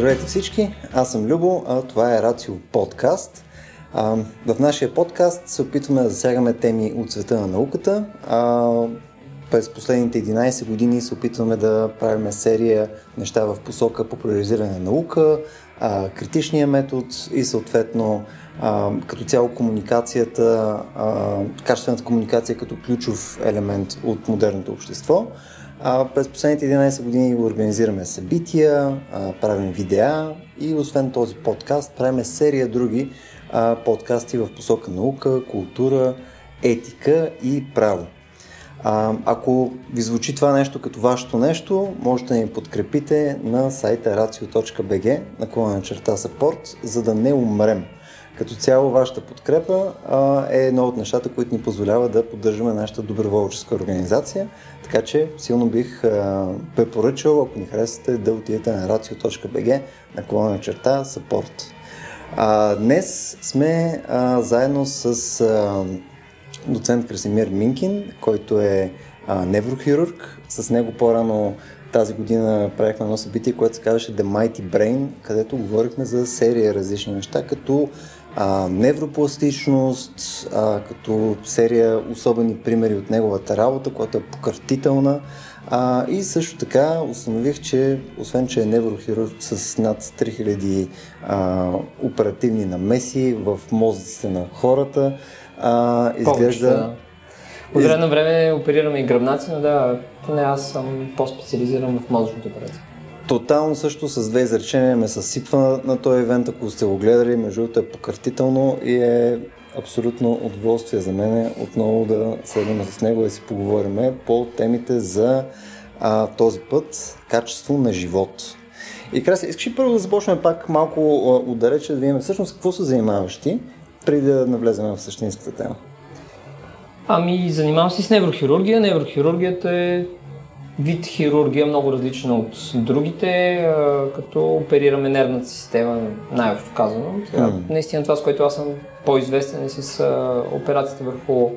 Здравейте всички, аз съм Любо, а това е Рацио подкаст. А, в нашия подкаст се опитваме да засягаме теми от света на науката. А, през последните 11 години се опитваме да правим серия неща в посока популяризиране на наука, а, критичния метод и съответно а, като цяло комуникацията, а, качествената комуникация като ключов елемент от модерното общество. А, през последните 11 години организираме събития, а, правим видеа и освен този подкаст правим серия други а, подкасти в посока наука, култура, етика и право. А, ако ви звучи това нещо като вашето нещо, можете да ни подкрепите на сайта racio.bg на черта support, за да не умрем. Като цяло вашата подкрепа а, е едно от нещата, които ни позволява да поддържаме нашата доброволческа организация. Така че силно бих а, препоръчал, ако ни харесате, да отидете на racio.bg наклона на черта support. А, днес сме а, заедно с а, доцент Красимир Минкин, който е а, неврохирург. С него по-рано тази година правихме едно събитие, което се казваше The Mighty Brain, където говорихме за серия различни неща, като а, невропластичност, а, като серия особени примери от неговата работа, която е пократителна. А, и също така установих, че освен, че е неврохирург с над 3000 а, оперативни намеси в мозъците на хората, а, изглежда... От време на време оперираме и гръбнаци, но да, поне аз съм по-специализиран в мозъчната операция. Тотално също с две изречения ме съсипва на, на този евент, ако сте го гледали, между другото е пократително и е абсолютно удоволствие за мен отново да седнем с него и си поговорим по темите за а, този път качество на живот. И Краси, искаш ли първо да започнем пак малко отдалече, да видим всъщност какво са занимаващи, преди да навлезем в същинската тема? Ами, занимавам се с неврохирургия. Неврохирургията е вид хирургия, много различна от другите, като оперираме нервната система, най-общо казано. Наистина това, с което аз съм по-известен е с операцията върху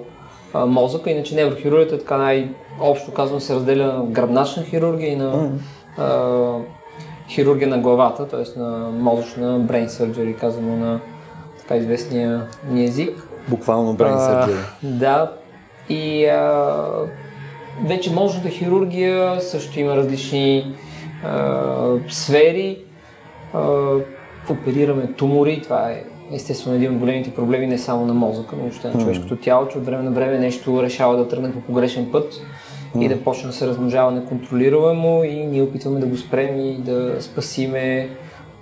мозъка, иначе неврохирургията, така най-общо казано, се разделя на гръбначна хирургия и на а, хирургия на главата, т.е. на мозъчна brain surgery, казано на така известния ни език. Буквално brain surgery. А, да. И а, вече мозъчната хирургия също има различни а, сфери. А, оперираме тумори, това е естествено един от големите проблеми не само на мозъка, но въобще на човешкото тяло, че от време на време нещо решава да тръгне по погрешен път и да почне да се размножава неконтролируемо и ние опитваме да го спрем и да спасиме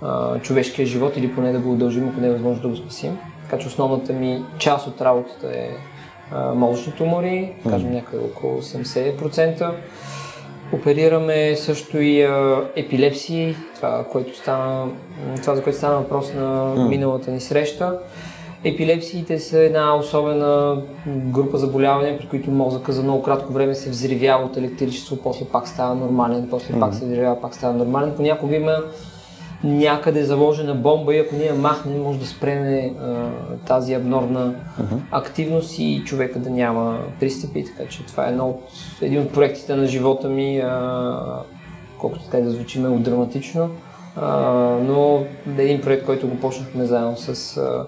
а, човешкия живот или поне да го удължим, ако не е възможно да го спасим. Така че основната ми част от работата е мозъчни тумори, кажем някъде около 70%. Оперираме също и а, епилепсии, това, което стана, това за което стана въпрос на миналата ни среща. Епилепсиите са една особена група заболявания, при които мозъка за много кратко време се взривява от електричество, после пак става нормален, после пак се взривява, пак става нормален. Понякога има някъде заложена бомба и ако ние махнем, може да спреме а, тази абнорна uh-huh. активност и човека да няма пристъпи. Така че това е едно от, един от проектите на живота ми, а, колкото така да звучи много драматично, а, но един проект, който го почнахме заедно с а,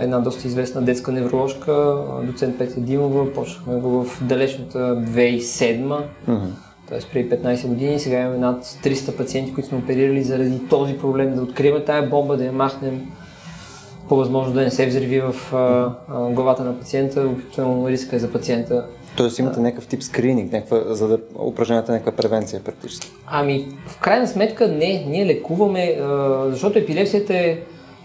една доста известна детска невроложка, доцент Петя Димова, почнахме го в далечната 2007 uh-huh т.е. преди 15 години, сега имаме над 300 пациенти, които сме оперирали заради този проблем, да открием тая бомба, да я махнем, по възможно да не се взриви в а, а, главата на пациента, обикновено риска е за пациента. Тоест имате някакъв тип скрининг, някаква, за да упражнявате някаква превенция практически? Ами, в крайна сметка не, ние лекуваме, а, защото епилепсията е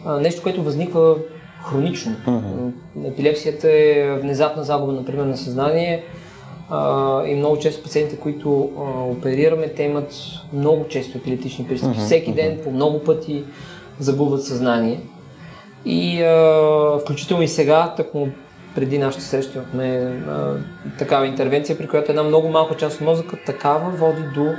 а, нещо, което възниква хронично. Uh-huh. Епилепсията е внезапна загуба, например, на съзнание, а, и много често пациентите, които а, оперираме, те имат много често епилептични пристъпи. Uh-huh, Всеки ден по много пъти загубват съзнание. И а, включително и сега, tako преди нашата среща имахме такава интервенция, при която една много малка част от мозъка такава води до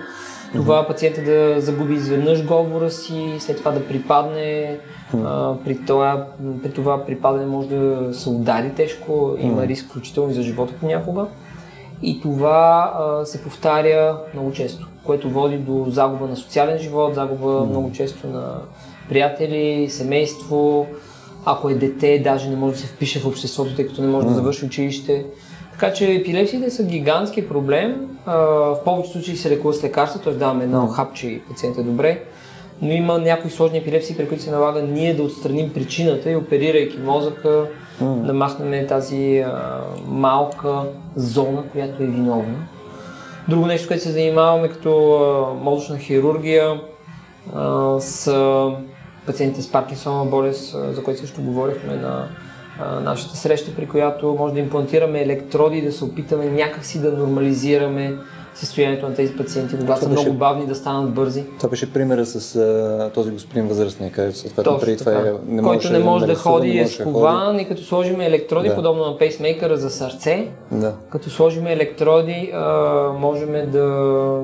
това пациента да загуби изведнъж говора си, след това да припадне. А, при, това, при това припадане може да се удари тежко, има риск включително и за живота понякога и това а, се повтаря много често. което води до загуба на социален живот, загуба mm. много често на приятели, семейство. Ако е дете, даже не може да се впише в обществото, тъй като не може mm. да завърши училище. Така че епилепсиите са гигантски проблем. В повечето случаи се лекува с лекарства, т.е. даваме едно хапче и пациент е добре. Но има някои сложни епилепсии, при които се налага ние да отстраним причината и оперирайки мозъка, да махнем тази а, малка зона, която е виновна. Друго нещо, което се занимаваме като а, мозъчна хирургия а, с пациентите с Паркинсонова болест, за което също говорихме на нашата среща, при която може да имплантираме електроди и да се опитаме някакси да нормализираме състоянието на тези пациенти, когато са много бавни да станат бързи. Това беше примера с а, този господин възрастния, където съответно преди това е, не който не може да, да ходи, е скован и като сложим електроди, да. подобно на пейсмейкъра за сърце, да. като сложим електроди, а, можем да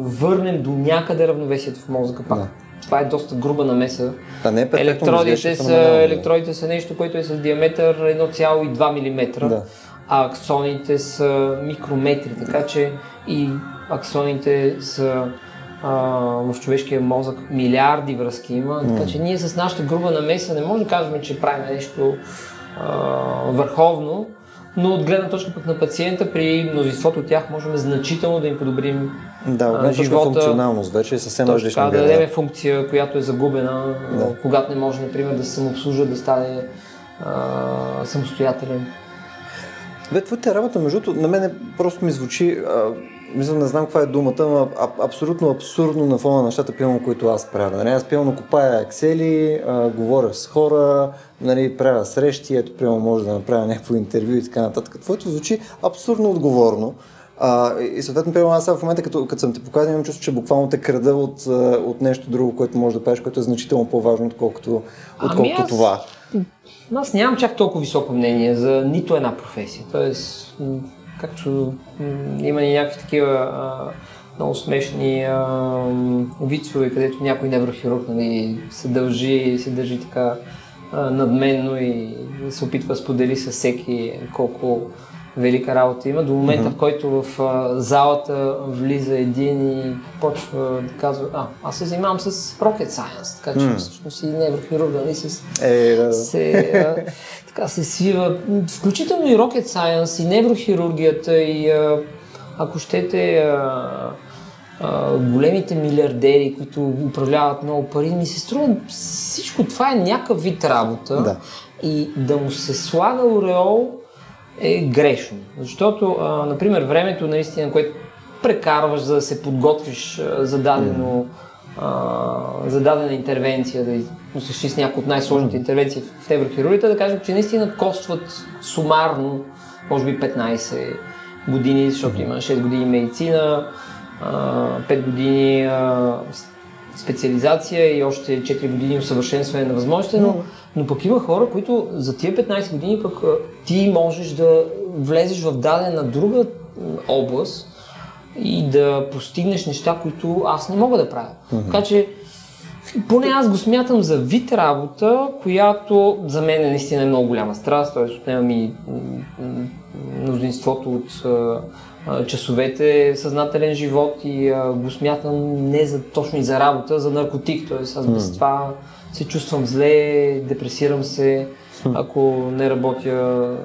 върнем до някъде равновесието в мозъка пак. Да това е доста груба намеса. А не е електродите, са, електродите са нещо, което е с диаметър 1,2 мм, да. а аксоните са микрометри, така че и аксоните са а, в човешкия мозък милиарди връзки има, така че ние с нашата груба намеса не можем да кажем, че правим нещо а, върховно, но от гледна точка пък на пациента, при мнозинството от тях можем значително да им подобрим да, от живота. функционалност вече е съвсем различна. Да, да дадем функция, която е загубена, да. когато не може, например, да се самообслужва, да стане а, самостоятелен. Бе, твоята работа, между другото, на мен просто ми звучи, а, мисля, не знам каква е думата, но а, абсолютно абсурдно на фона на нещата, пилно, които аз правя. Нали? Аз пилно копая ексели, а, говоря с хора, нали, правя срещи, ето, примерно, може да направя някакво интервю и така нататък. Твоето звучи абсурдно отговорно. А, и съответно, примерно, аз в момента, като, като съм те показал, имам чувство, че буквално те крада от, от нещо друго, което може да правиш, което е значително по-важно, отколкото, отколкото ами аз... това. Аз нямам чак толкова високо мнение за нито една професия. Тоест, както има и някакви такива а, много смешни а, вицове, където някой неврохирург нали, се дължи, се държи така а, надменно и се опитва да сподели с всеки колко велика работа има, до момента mm-hmm. в който в а, залата влиза един и почва да казва, а, аз се занимавам с rocket science, така че mm. всъщност и неврохирург, нали, с, е, да. се, а, така се свива, включително и rocket science, и неврохирургията, и а, ако щете а, а, големите милиардери, които управляват много пари, ми се струва всичко това е някакъв вид работа да. и да му се слага ореол е грешно. Защото, а, например, времето наистина, което прекарваш за да се подготвиш а, за, дадено, а, за дадена интервенция, да осъществиш някои от най-сложните интервенции в неврохирургията, да кажем, че наистина костват сумарно, може би 15 години, защото има 6 години медицина, 5 години специализация и още 4 години усъвършенстване на възможности, но но пък има хора, които за тия 15 години пък ти можеш да влезеш в дадена друга област и да постигнеш неща, които аз не мога да правя. Mm-hmm. Така че поне аз го смятам за вид работа, която за мен е наистина много голяма страст, т.е. отнема ми мнозинството от часовете съзнателен живот и го смятам не за, точно и за работа, за наркотик. Т.е. аз без mm. това се чувствам зле, депресирам се, ако не работя,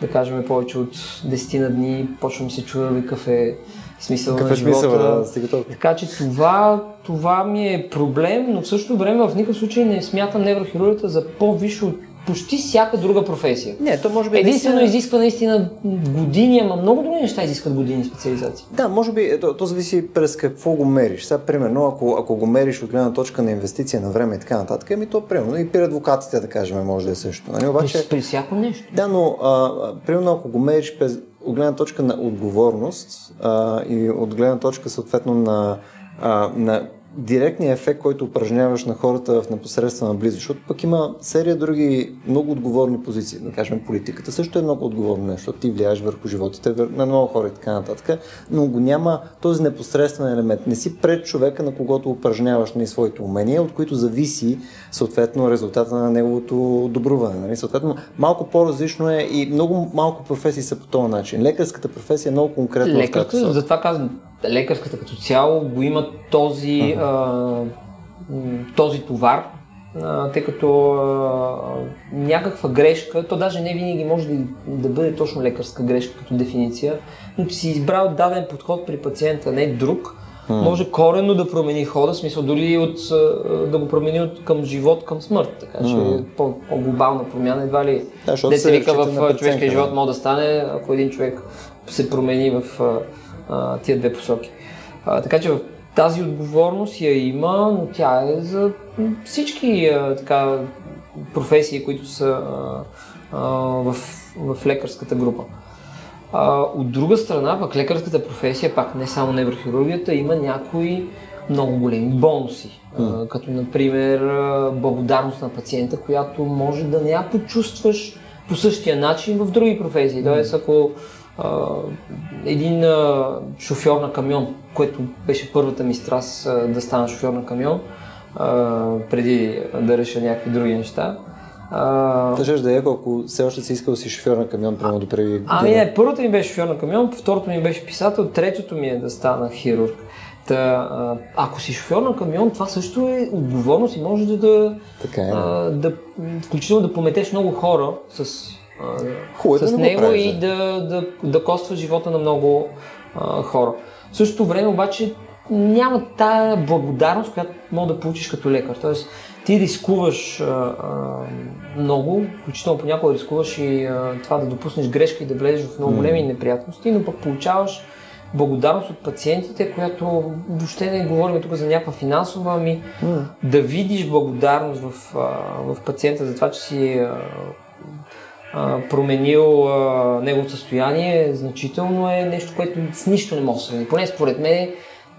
да кажем, повече от 10 на дни, почвам се чува какъв е смисъл какъв на е живота. Смисъл, да, така че това, това ми е проблем, но в същото време в никакъв случай не смятам неврохирургията за по-висше от почти всяка друга професия. Не, то може би. Единствено наистина... изисква наистина години, ама много други неща изискват години специализация. Да, може би, то, то зависи през какво го мериш. Сега, примерно, ако, ако го мериш от гледна точка на инвестиция на време и така нататък, ами то, примерно, и при адвокатите, да кажем, може да е също. Нали? Обаче, при, при всяко нещо. Да, но, а, примерно, ако го мериш през, от гледна точка на отговорност а, и от гледна точка, съответно, на, а, на директния ефект, който упражняваш на хората в непосредствена близост, защото пък има серия други много отговорни позиции. Да кажем, политиката също е много отговорно нещо, защото ти влияеш върху животите на много хора и така нататък, но го няма този непосредствен елемент. Не си пред човека, на когото упражняваш на нали, своите умения, от които зависи съответно резултата на неговото добруване. Нали? Съответно, малко по-различно е и много малко професии са по този начин. Лекарската професия е много конкретна. Лекарска, затова казвам, лекарската като цяло го има този, а, този товар, а, тъй като а, някаква грешка, то даже не винаги може да, да бъде точно лекарска грешка като дефиниция, но ти си избрал даден подход при пациента, не друг, може коренно да промени хода, смисъл дори от, да го промени от към живот към смърт. Така че mm. по, по-глобална промяна едва ли да, се вика в човешкия живот може да стане, ако един човек се промени в а, тия две посоки. А, така че в тази отговорност я има, но тя е за всички а, така, професии, които са а, а, в, в лекарската група. А, от друга страна, пък лекарската професия, пак не само неврохирургията, има някои много големи бонуси. Mm. А, като например благодарност на пациента, която може да не я почувстваш по същия начин в други професии. Тоест, ако а, един а, шофьор на камион, което беше първата ми страст а, да стана шофьор на камион, а, преди да реша някакви други неща, а... ще да е, ако все още си искал си шофьор на камион, прямо до преди Ами не, първото ми беше шофьор на камион, второто ми беше писател, третото ми е да стана хирург. Та, ако си шофьор на камион, това също е отговорност и може да, да, така е. а, да включително да пометеш много хора с, Хубаво, с да него прави, и да, да, да коства живота на много а, хора. В същото време обаче няма тая благодарност, която мога да получиш като лекар. Тоест, ти рискуваш а, а, много, включително понякога рискуваш и а, това да допуснеш грешка и да влезеш в много големи неприятности, но пък получаваш благодарност от пациентите, която въобще не говорим тук за някаква финансова, ами mm. да видиш благодарност в, а, в пациента за това, че си а, променил а, неговото състояние, значително е нещо, което с нищо не може да се Поне според мен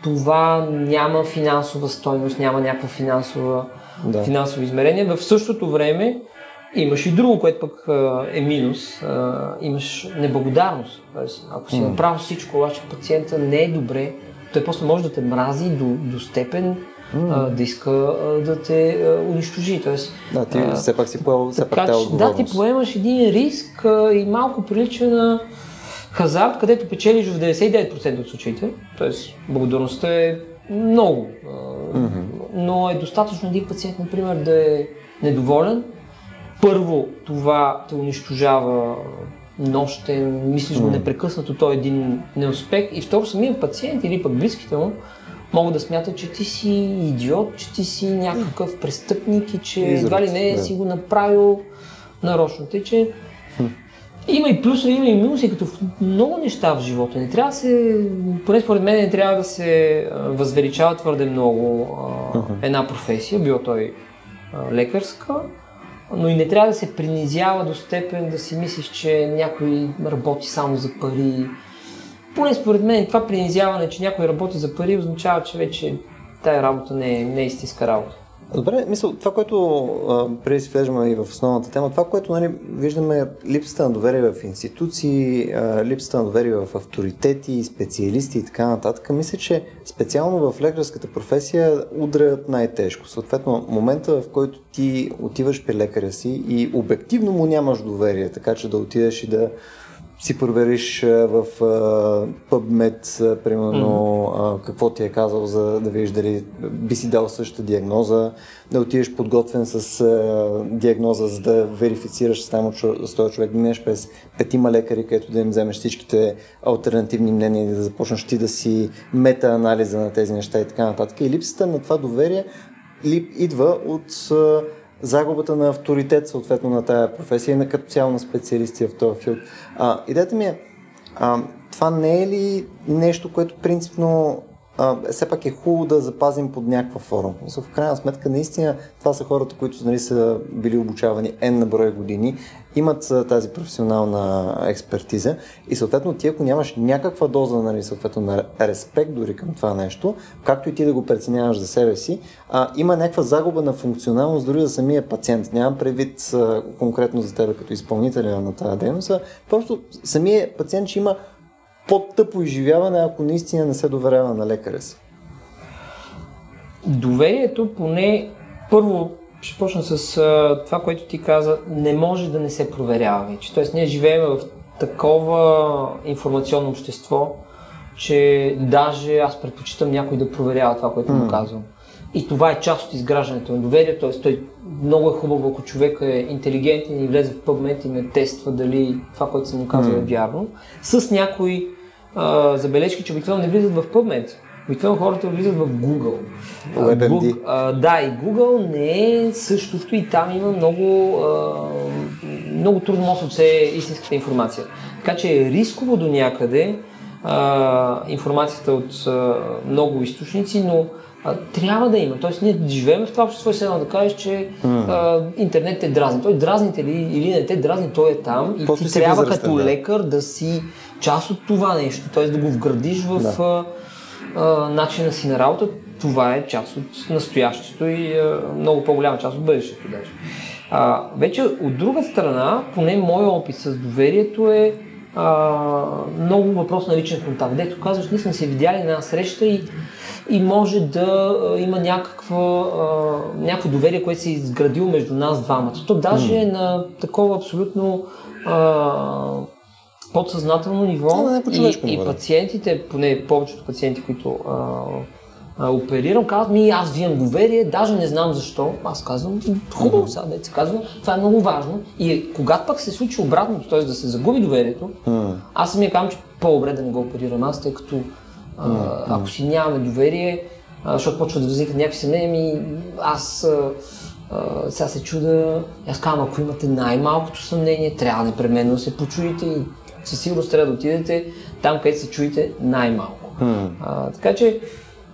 това няма финансова стойност, няма някаква финансова да. финансово измерение. В същото време имаш и друго, което пък е минус. Имаш неблагодарност. Тоест, ако си mm. направил всичко, обаче пациента не е добре, той после може да те мрази до, до степен, mm. да иска да те унищожи. Тоест, да, ти а, все пак си поел все пак Да, ти поемаш един риск и малко прилича на хазарт, където печелиш в 99% от случаите. Тоест, благодарността е много. Mm-hmm. Но е достатъчно един пациент, например, да е недоволен. Първо, това те унищожава нощен, мислиш го непрекъснато, той е един неуспех. И второ, самия пациент или пък близките му могат да смятат, че ти си идиот, че ти си някакъв престъпник и че едва ли не да. си го направил нарочно. Тъй, че има и плюса, има и минуси, като в много неща в живота. Не трябва да се, поне според мен, не трябва да се възвеличава твърде много една професия, било той лекарска, но и не трябва да се принизява до степен да си мислиш, че някой работи само за пари. Поне според мен това принизяване, че някой работи за пари, означава, че вече тая работа не е, не е истинска работа. Добре, мисъл, това, което преди си влежаме и в основната тема, това, което нали, виждаме липсата на доверие в институции, а, липсата на доверие в авторитети, специалисти и така нататък, мисля, че специално в лекарската професия удрят най-тежко. Съответно, момента, в който ти отиваш при лекаря си и обективно му нямаш доверие, така че да отидеш и да си провериш в PubMed, примерно, mm-hmm. какво ти е казал, за да видиш дали би си дал същата диагноза, да отидеш подготвен с диагноза, за да верифицираш само с този човек, да минеш през петима лекари, където да им вземеш всичките альтернативни мнения и да започнеш ти да си мета-анализа на тези неща и така нататък. И липсата на това доверие идва от загубата на авторитет съответно на тая професия и на като цяло на специалисти в този филд. А, идеята ми е, а, това не е ли нещо, което принципно а, все пак е хубаво да запазим под някаква форма. В крайна сметка, наистина, това са хората, които нали, са били обучавани N на брой години, имат тази професионална експертиза и съответно ти, ако нямаш някаква доза нали, съответно, на респект дори към това нещо, както и ти да го преценяваш за себе си, а, има някаква загуба на функционалност дори за самия пациент. Нямам предвид а, конкретно за тебе като изпълнителя на тази дейност, а просто самия пациент ще има по-тъпо изживяване, ако наистина не се доверява на лекаря си? Доверието поне първо ще почна с а, това, което ти каза, не може да не се проверява вече. Тоест ние живеем в такова информационно общество, че даже аз предпочитам някой да проверява това, което му казвам. И това е част от изграждането на доверие, т.е. той много е хубаво, ако човек е интелигентен и влезе в PubMed и не тества дали това, което съм му казал е вярно. С някои а, забележки, че обикновено не влизат в PubMed. Обикновено хората влизат в Google. WebMD. Google а, да, и Google не е същото и там има много, а, много трудно може да се истинската информация. Така че е рисково до някъде а, информацията от а, много източници, но а, трябва да има. Тоест ние живеем в това общество и сега да кажеш, че а, интернет те дразни. Той дразните ли или не те дразни, той е там и После ти трябва възрастен, като да. лекар да си част от това нещо, т.е. да го вградиш в Да. А, начина си на работа. Това е част от настоящето и а, много по-голяма част от бъдещето даже. А, вече от друга страна, поне моят опит с доверието е а, много въпрос на личен контакт. Дето казваш, ние сме се видяли на среща и, и може да има някаква, а, някакво доверие, което се е изградило между нас двамата. То даже е на такова абсолютно а, подсъзнателно ниво Да, не по-човешко и, и пациентите, поне повечето пациенти, които а, а, оперирам, казват ми, аз имам доверие, даже не знам защо. Аз казвам, хубаво сега, да се казва, това е много важно. И е, когато пък се случи обратното, т.е. да се загуби доверието, аз самия казвам, че по-добре да не го оперирам аз, тъй като а, ако си нямаме доверие, а, защото почва да възникнат някакви съмнения, ми аз а, а, сега се чуда, аз казвам, ако имате най-малкото съмнение, трябва непременно да се почуете и със сигурност трябва да отидете там, където се чуете най-малко. А, така че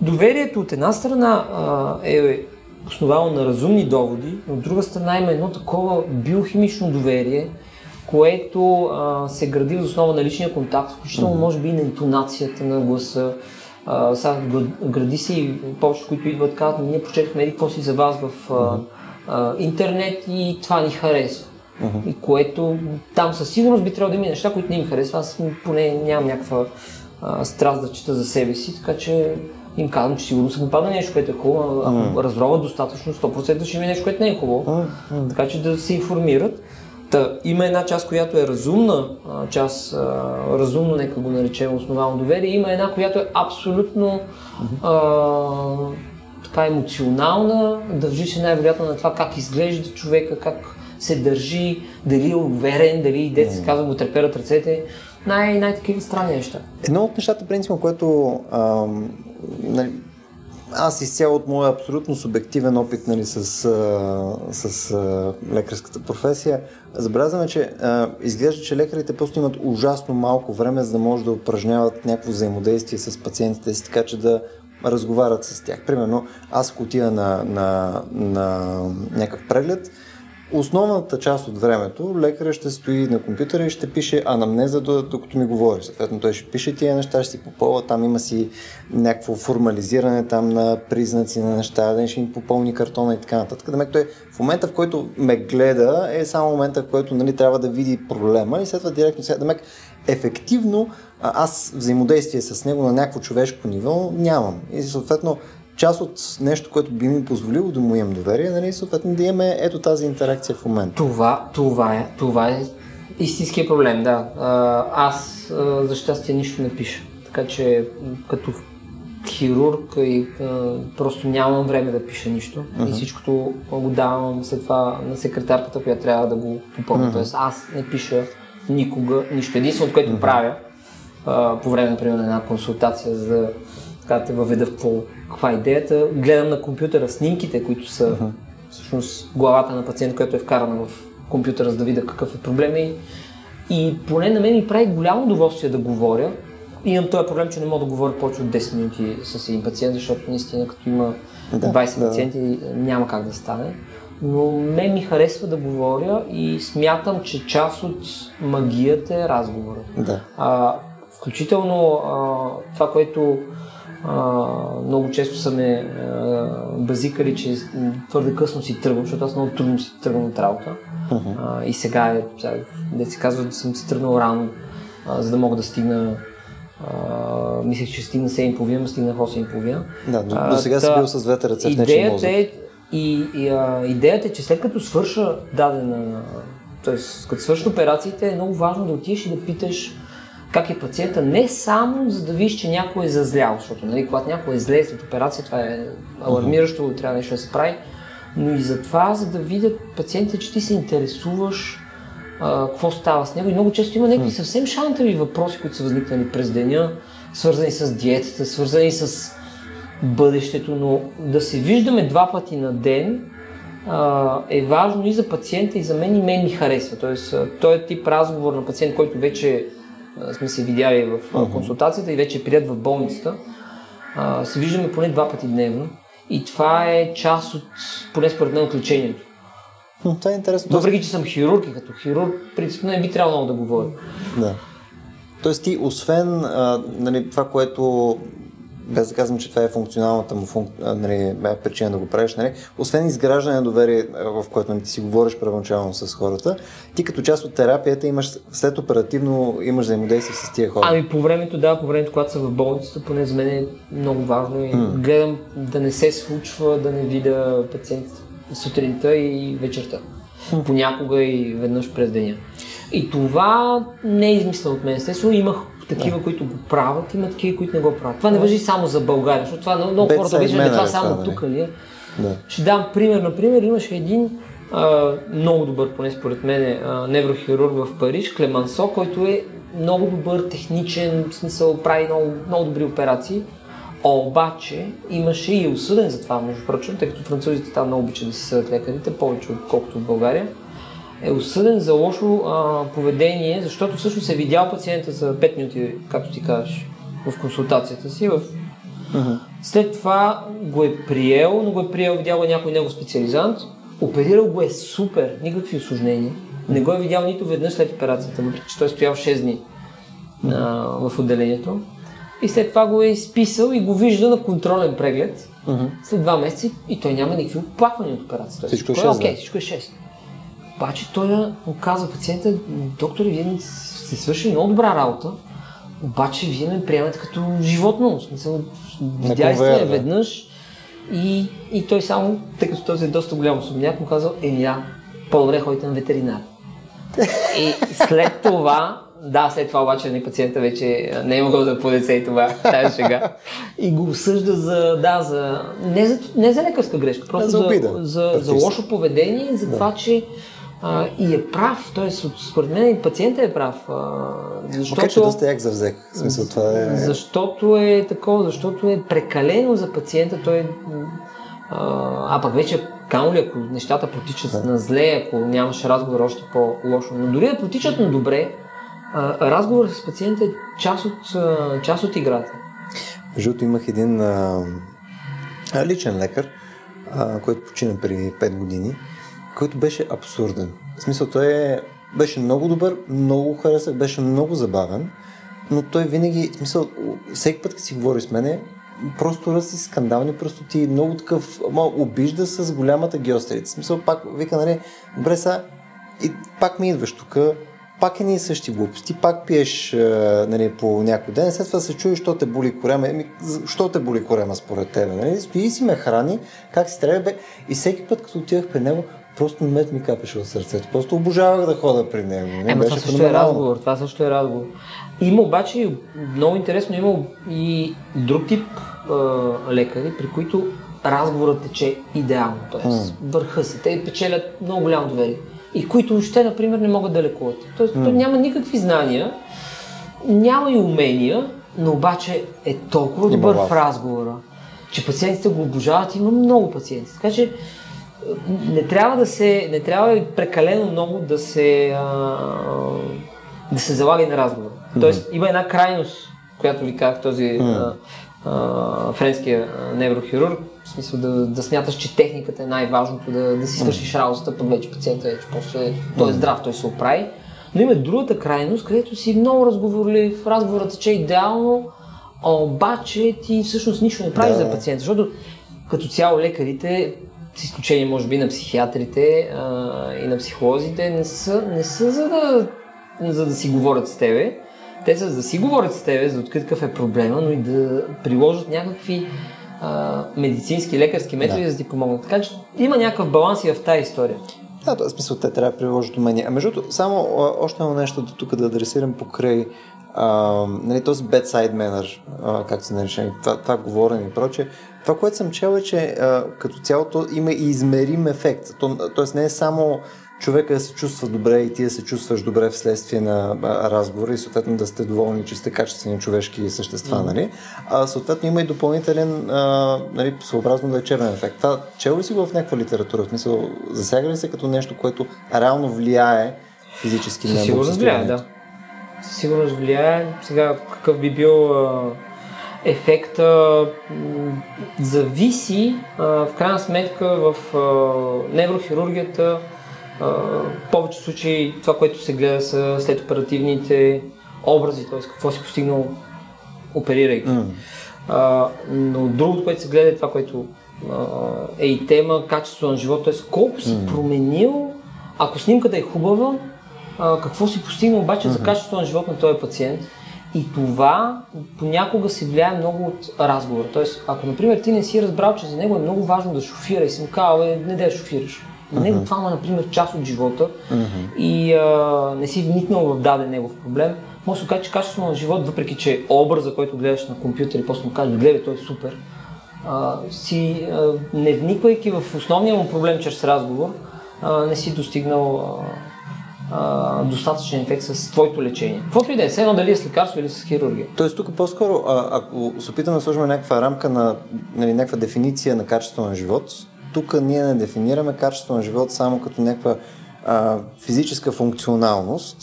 доверието от една страна а, е основано на разумни доводи, но от друга страна има едно такова биохимично доверие, което а, се гради в основа на личния контакт, включително може би и на интонацията на гласа. А, сега гра- гради се и повечето, които идват, казват, ние прочетохме еди какво си за вас в а, а, интернет и това ни харесва. И което там със сигурност би трябвало да има неща, които не им харесва. Аз поне нямам някаква а, страст да чета за себе си, така че им казвам, че сигурно са попадна нещо, което е хубаво. Ако разроват достатъчно, 100% ще има нещо, което не е хубаво. Така че да се информират. Та, има една част, която е разумна, част, а, разумно, нека го наречем основално доверие, има една, която е абсолютно а, така емоционална, държи се най-вероятно на това как изглежда човека, как се държи, дали е уверен, дали дете се казва, му треперат ръцете, най- най-такива странни неща. Едно от нещата, принципно, което ам, нали, аз изцяло от моя абсолютно субективен опит нали, с, с а, лекарската професия, забелязваме, че а, изглежда, че лекарите просто имат ужасно малко време, за да може да упражняват някакво взаимодействие с пациентите си, така че да разговарят с тях. Примерно, аз ако отида на, на, на някакъв преглед, Основната част от времето лекаря ще стои на компютъра и ще пише анамнеза, до- докато ми говори. Съответно, той ще пише тия неща, ще си попълва, там има си някакво формализиране там на признаци на неща, да ще ми попълни картона и така нататък. Демек, той в момента, в който ме гледа, е само момента, в който нали, трябва да види проблема и след това директно сега. Демек, ефективно аз взаимодействие с него на някакво човешко ниво нямам. И съответно, част от нещо, което би ми позволило да му имам доверие, нали, съответно да имаме ето тази интеракция в момента. Това, това е, това е истинския проблем, да. Аз за щастие нищо не пиша. Така че като хирург и а, просто нямам време да пиша нищо. И всичкото го давам след това на секретарката, която трябва да го попълни. Тоест аз не пиша никога нищо. Единственото, което правя а, по време, например, на една консултация за да, така те въведа в какво, каква е идеята, гледам на компютъра снимките, които са всъщност главата на пациент, която е вкарана в компютъра, за да видя какъв е проблем и, и поне на мен ми прави голямо удоволствие да говоря. Имам този проблем, че не мога да говоря повече от 10 минути с един пациент, защото наистина като има Да, 20 да. пациенти няма как да стане. Но мен ми харесва да говоря и смятам, че част от магията е разговора. Да. А, включително а, това, което а, много често са ме а, базикали, че твърде късно си тръгвам, защото аз много трудно си тръгвам от работа. А, и сега е, сега, де се казва, да съм си тръгнал рано, а, за да мога да стигна а, мислех, че стигна 7.30, но стигнах 8.30. Да, до, А, до сега си бил с двете ръце в нечия мозък. Е, и, и а, идеята е, че след като свърша дадена, т.е. като свършат операциите, е много важно да отидеш и да питаш как е пациента не само за да виж, че някой е зазлял, защото нали, когато някой е зле след операция, това е алармиращо, трябва нещо да се прави, но и за това, за да видят пациентите, че ти се интересуваш а, какво става с него. И много често има някакви съвсем шантави въпроси, които са възникнали през деня, свързани с диетата, свързани с бъдещето, но да се виждаме два пъти на ден а, е важно и за пациента, и за мен, и мен ми харесва. Тоест, той е тип разговор на пациент, който вече сме се видяли в uh-huh. консултацията и вече прият в болницата, а, се виждаме поне два пъти дневно. И това е част от, поне според мен, от лечението. Това е интересно. Въпреки, че съм хирург и като хирург, принципно не би трябвало много да говоря. Да. Тоест ти, освен а, нали, това, което без да казвам, че това е функционалната му функ... нали, е причина да го правиш, нали, освен изграждане на доверие, в което нали, ти си говориш първоначално с хората, ти като част от терапията имаш след оперативно имаш взаимодействие с тия хора. Ами по времето, да, по времето, когато съм в болницата, поне за мен е много важно и mm. гледам да не се случва да не видя пациентите сутринта и вечерта. Mm. Понякога и веднъж през деня. И това не е измисъл от мен. Естествено, имах такива, да. които го правят, има такива, които не го правят. Това не въжи само за България, защото това много хората виждат, това е само тук ли е. Да. Ще дам пример. Например, имаше един а, много добър, поне според мен, а, неврохирург в Париж, Клемансо, който е много добър, техничен, в смисъл прави много, много добри операции. Обаче имаше и осъден за това, между прочим, тъй като французите там много обичат да си съдят лекарите, повече отколкото в България е осъден за лошо а, поведение, защото всъщност е видял пациента за 5 минути, както ти кажеш, в консултацията си. В... Uh-huh. След това го е приел, но го е приел, видял е някой него специализант, оперирал го е супер, никакви осложнения. Не го е видял нито веднъж след операцията, въпреки че той е стоял 6 дни а, в отделението. И след това го е изписал и го вижда на контролен преглед uh-huh. след два месеца и той няма никакви оплаквания от операцията. Всичко е 6. Е окей, всичко е 6. Обаче той му казва пациента, доктор, вие сте свършили много добра работа, обаче вие ме приемате като животно. В смисъл, видяли сте веднъж и, и той само, тъй като този е доста голям особняк, му казал, е, я, по-добре ходите на ветеринар. и след това, да, след това обаче нали, пациента вече не е могъл да подесе и това, тази шега. И го осъжда за, да, за, не за, не за лекарска грешка, просто за, за, за, за лошо поведение, за да. това, че а, и е прав, т.е. според мен и пациента е прав. А, защото, Макар, че доста як завзех. В смисъл, това е... Защото е такова, защото е прекалено за пациента, той а, а пък вече камо ли, ако нещата протичат да. на зле, ако нямаш разговор още по-лошо. Но дори да протичат на добре, а, разговорът с пациента е част от, а, част от играта. Между имах един а, личен лекар, а, който почина преди 5 години който беше абсурден. В смисъл, той е, беше много добър, много харесах, беше много забавен, но той винаги, в смисъл, всеки път, като си говори с мене, просто ръсти скандални, просто ти много такъв, мал, обижда с голямата геострица. В смисъл, пак вика, нали, добре са, и пак ми идваш тук, пак е ние същи глупости, пак пиеш нали, по някой ден, след това се чуеш, що те боли корема, еми, що те боли корема според тебе, нали? Стои си ме храни, как си трябва, бе, и всеки път, като отивах при него, просто мед ми капеше от сърцето. Просто обожавах да хода при него. Не, Ема, това също е разговор. Това също е разговор. Има обаче много интересно, има и друг тип а, лекари, при които разговорът тече идеално. Тоест, mm. върха се. Те печелят много голямо доверие. И които още, например, не могат да лекуват. Тоест, mm. няма никакви знания, няма и умения, но обаче е толкова добър в разговора, че пациентите го обожават. Има много пациенти. Така че не трябва да се, не трябва прекалено много да се, а, да се залага на разговор. Mm-hmm. Тоест има една крайност, която ви казах този mm-hmm. а, френския неврохирург, в смисъл да, да смяташ, че техниката е най-важното, да, да си свършиш mm-hmm. работата, пък вече пациента е, че после той е здрав, той се оправи. Но има другата крайност, където си много разговорлив, разговорът че е идеално, обаче ти всъщност нищо не правиш да. за пациента, защото като цяло лекарите с изключение може би на психиатрите а, и на психолозите, не са, не са за, да, за да си говорят с тебе. Те са за да си говорят с тебе, за откъде какъв е проблема, но и да приложат някакви а, медицински, лекарски методи, да. за да ти помогнат. Така че има някакъв баланс и в тази история. Да, в смисъл те трябва да приложат умения. А между само още едно нещо да тук да адресирам покрай а, нали, този bedside manner, а, както се нарича, това, това говорене и прочее, това, което съм чел е, че а, като цялото има и измерим ефект. То, тоест не е само човека да се чувства добре и ти да се чувстваш добре вследствие на а, разговора и съответно да сте доволни, че сте качествени човешки същества, mm-hmm. нали? А съответно има и допълнителен, а, нали, съобразно лечебен ефект. Това чел ли си го в някаква литература? В смисъл, засяга ли се като нещо, което реално влияе физически на Сигурно влияе, да. Със сигурност влияе. Сега какъв би бил а, ефекта зависи в крайна сметка в неврохирургията в повече случаи това, което се гледа са след оперативните образи, т.е. какво си постигнал оперирайки. Mm. А, но другото, което се гледа е това, което а, е и тема качество на живота, т.е. колко си mm. променил, ако снимката е хубава, а, какво си постигнал обаче mm-hmm. за качеството на живота на този пациент. И това понякога се влияе много от разговора. Тоест, ако, например, ти не си разбрал, че за него е много важно да шофира и си му казал, не да шофираш. На него това му е, например, част от живота mm-hmm. и а, не си вникнал в даден негов проблем, може да се каже, че качеството на живот, въпреки че образа, който гледаш на компютър и после му кажеш, гледай, той е супер, а, си а, не вниквайки в основния му проблем чрез разговор, а, не си достигнал а, а, достатъчен ефект с твоето лечение. Каквото и да е, едно дали е с лекарство или с хирургия. Тоест тук по-скоро, а, ако се опитаме да сложим някаква рамка на нали, някаква дефиниция на качество на живот, тук ние не дефинираме качество на живот само като някаква а, физическа функционалност,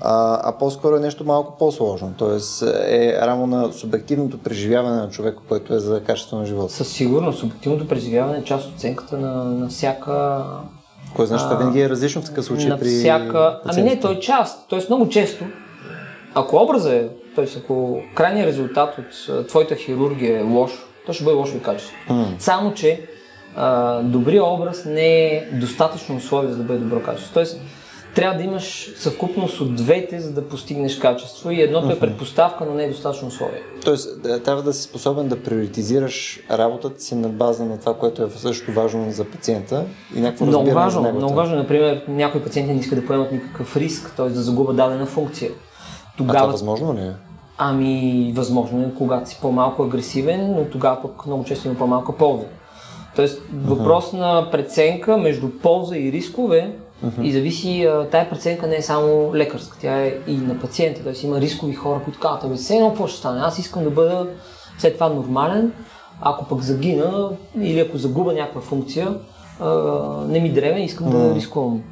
а, а по-скоро е нещо малко по-сложно. Тоест е рамо на субективното преживяване на човека, което е за качество на живота. Със сигурност, субективното преживяване е част от оценката на, на всяка Кой знае, че винаги е различно в такъв случай на при всяка... Ами не, той е част. Тоест много често, ако образът е, т.е. ако крайният резултат от твоята хирургия е лош, то ще бъде лошо и качество. Mm. Само, че а, добрият образ не е достатъчно условие за да бъде добро качество. Тоест, трябва да имаш съвкупност от двете, за да постигнеш качество и едното е предпоставка, но не е достатъчно условие. Тоест, трябва да си способен да приоритизираш работата си на база на това, което е също важно за пациента и някакво много важно, за Много важно, например, някои пациенти не искат да поемат никакъв риск, т.е. да загубят дадена функция. Тогава... А това възможно ли е? Ами, възможно е, когато си по-малко агресивен, но тогава пък много често има по-малка полза. Тоест, въпрос uh-huh. на преценка между полза и рискове uh-huh. и зависи, тая преценка не е само лекарска, тя е и на пациента. Тоест, има рискови хора, които казват, ами все едно какво ще стане, аз искам да бъда след това нормален, ако пък загина или ако загуба някаква функция, не ми дреме, искам uh-huh. да рискувам.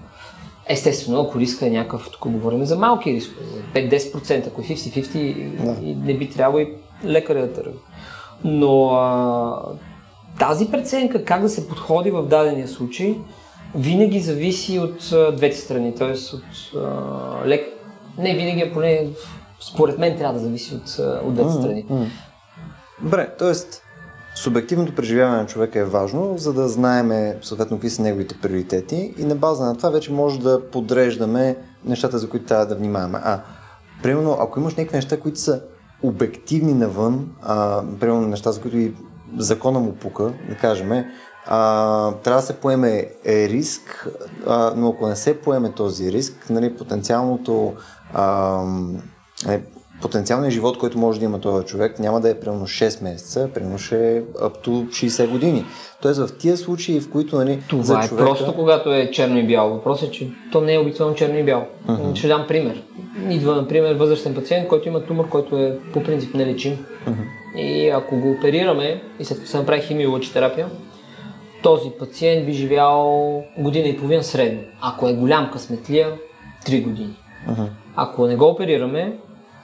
Естествено, ако риска е някакъв, тук говорим за малки рискове, 5-10%, ако е 50-50, не би трябвало и лекаря да търга. Но а, тази преценка как да се подходи в дадения случай винаги зависи от а, двете страни, т.е. от а, лек... Не винаги, а поне според мен трябва да зависи от, от двете страни. Добре, т.е. субективното преживяване на човека е важно, за да знаеме съответно какви са неговите приоритети и на база на това вече може да подреждаме нещата, за които трябва да внимаваме. А, примерно, ако имаш някакви неща, които са обективни навън, а, примерно неща, за които и закона му пука, да кажем, а, трябва да се поеме риск, а, но ако не се поеме този риск, нали, потенциалното а, нали, потенциалният живот, който може да има този човек, няма да е примерно 6 месеца, примерно ще е up to 60 години. Тоест в тия случаи, в които нали, Това за е човека... просто когато е черно и бяло. Въпросът е, че то не е обикновено черно и бяло. Uh-huh. Ще дам пример. Идва, например, възрастен пациент, който има тумор, който е по принцип нелечим. Uh-huh. И ако го оперираме и след се направи химиолъчетерапия, този пациент би живял година и половина средно. Ако е голям късметлия, 3 години. Uh-huh. Ако не го оперираме,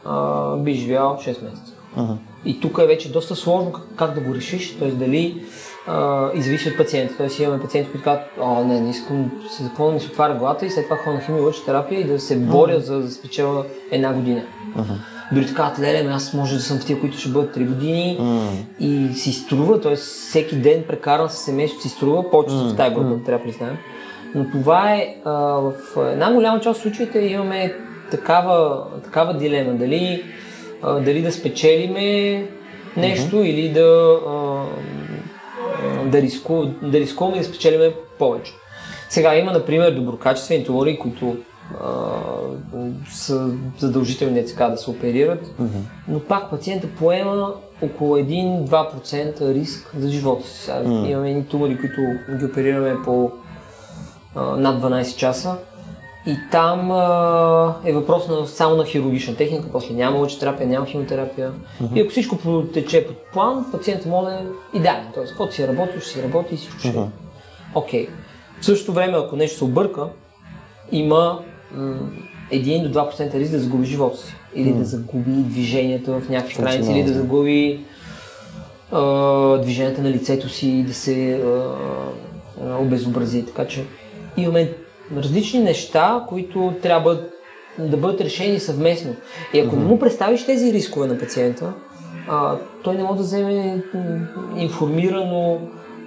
а, би живял 6 месеца. Uh-huh. И тук е вече доста сложно как, как да го решиш, т.е. дали а, и зависи от пациента. Тоест имаме пациенти, които казват, а, не, не искам се какво ми се отваря главата и след това ходя на химиологична терапия и да се боря uh-huh. за да спечела една година. Uh-huh. Дори така, леле, аз може да съм в тия, които ще бъдат 3 години uh-huh. и си струва, т.е. всеки ден прекаран с семейството си струва, повече uh-huh. в тази група, uh-huh. трябва да признаем. Но това е, а, в една голяма част от случаите имаме такава, такава дилема. Дали, а, дали да спечелиме нещо uh-huh. или да, а, да, риску, да рискуваме да спечелиме повече. Сега има, например, доброкачествени тумори, които са задължителни така да се оперират, mm-hmm. но пак пациента поема около 1-2% риск за живота си. Сега mm-hmm. имаме едни тумори, които ги оперираме по а, над 12 часа и там а, е въпрос на, само на хирургична техника, после няма лъчетерапия, няма химиотерапия. Mm-hmm. И ако всичко протече по план, пациентът може да е идеален. Тоест, каквото си е работил, ще си работи и всичко ще mm-hmm. Окей. Okay. В същото време, ако нещо се обърка, има 1 до 2% риск да загуби живота си. Или да загуби движението в някакви граници, или да загуби а, движението на лицето си, да се а, обезобрази. Така че имаме различни неща, които трябва да бъдат решени съвместно. И ако не му представиш тези рискове на пациента, а, той не може да вземе информирано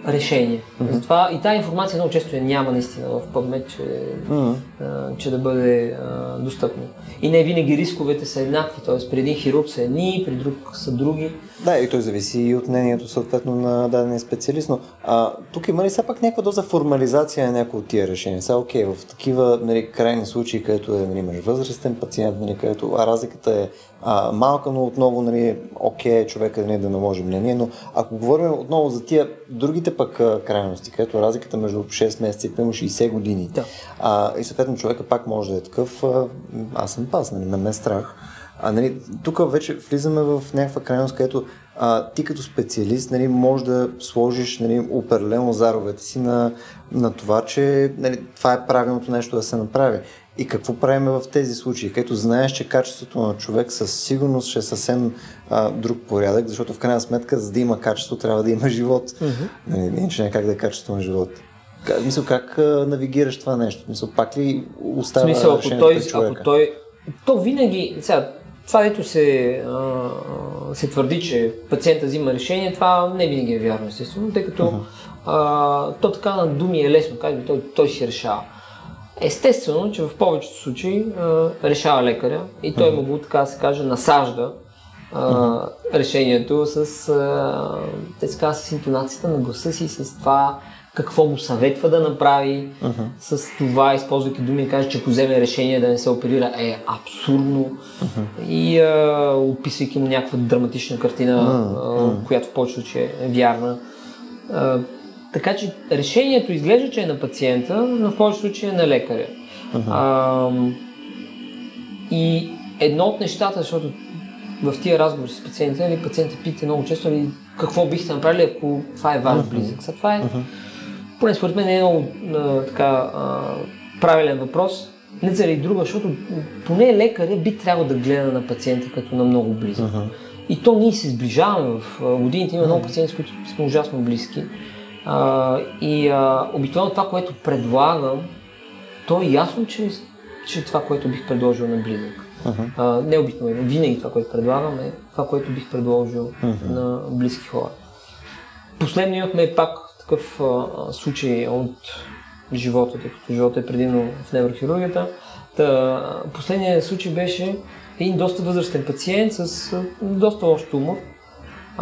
решение. Mm-hmm. Затова и тази информация много често я няма наистина в PubMed, че, mm-hmm. а, че да бъде а, достъпна. И не винаги рисковете са еднакви, т.е. при един хирург са едни, при друг са други. Да, и той зависи и от мнението съответно на дадения специалист, но а, тук има ли все пак някаква доза формализация на някои от тия решения? Сега, окей, в такива нали, крайни случаи, където е нали, възрастен пациент, нали, където а разликата е а, малка, но отново нали, окей човека нали, да наложи мнение, но ако говорим отново за тия другите пък крайности, където разликата между 6 месеца и 60 години да. а, и съответно човека пак може да е такъв, а, аз съм пас, нали, ме е страх. А, нали, тук вече влизаме в някаква крайност, където а, ти като специалист нали, можеш да сложиш нали, определено заровете си на, на това, че нали, това е правилното нещо да се направи. И какво правим в тези случаи, където знаеш, че качеството на човек със сигурност ще е съвсем а, друг порядък, защото в крайна сметка, за да има качество, трябва да има живот. Mm-hmm. Нали, иначе не как да е качество на живот. Как, мисъл, как а, навигираш това нещо? Мисъл, пак ли остава смисъл, ако той, ако той, то винаги, сега, това, дето се, а, се твърди, че пациента взима решение, това не винаги е вярно, естествено, тъй като uh-huh. а, то така на думи е лесно, как той, той си решава. Естествено, че в повечето случаи а, решава лекаря и той му го, така да се каже, насажда а, решението с, а, така, с интонацията на гласа си, с това какво му съветва да направи, uh-huh. с това, използвайки думи, каже, че ако вземе решение да не се оперира, е абсурдно uh-huh. и а, описвайки му някаква драматична картина, uh-huh. а, която в повечето случаи е вярна. А, така че решението изглежда, че е на пациента, но в повечето случаи е на лекаря. Uh-huh. А, и едно от нещата, защото в тия разговори с пациента, нали, пациента пита много често нали, какво бихте направили, ако това е ваш uh-huh. близък. Сега, това е, uh-huh поне според мен е много а, така, а, правилен въпрос. Не заради друга, защото поне лекаря би трябвало да гледа на пациента като на много близък. Uh-huh. И то ние се сближаваме в годините. Има много пациенти, с които сме ужасно близки. А, и а, обикновено това, което предлагам, то е ясно, че, че това, което бих предложил на близък. Uh-huh. А, не обикновено, винаги това, което предлагам е това, което бих предложил uh-huh. на близки хора. Последно имахме пак такъв а, случай от живота, тъй като живота е предимно в неврохирургията. Та, последният случай беше един доста възрастен пациент с доста лош тумор,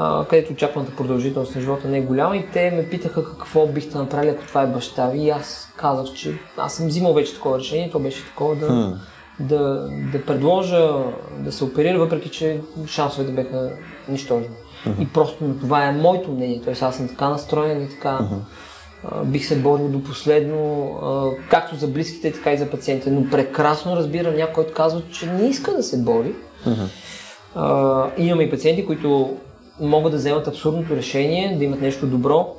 а, където очакваната продължителност на живота не е голяма и те ме питаха какво бихте направили, ако това е баща ви и аз казах, че аз съм взимал вече такова решение, то беше такова да, hmm. да, да предложа да се оперира, въпреки че шансовете бяха нищожни. Uh-huh. И просто това е моето мнение. Тоест аз съм така настроен и така uh-huh. бих се борил до последно, както за близките, така и за пациентите. Но прекрасно разбирам някой, който казва, че не иска да се бори. Uh-huh. имаме и пациенти, които могат да вземат абсурдното решение, да имат нещо добро,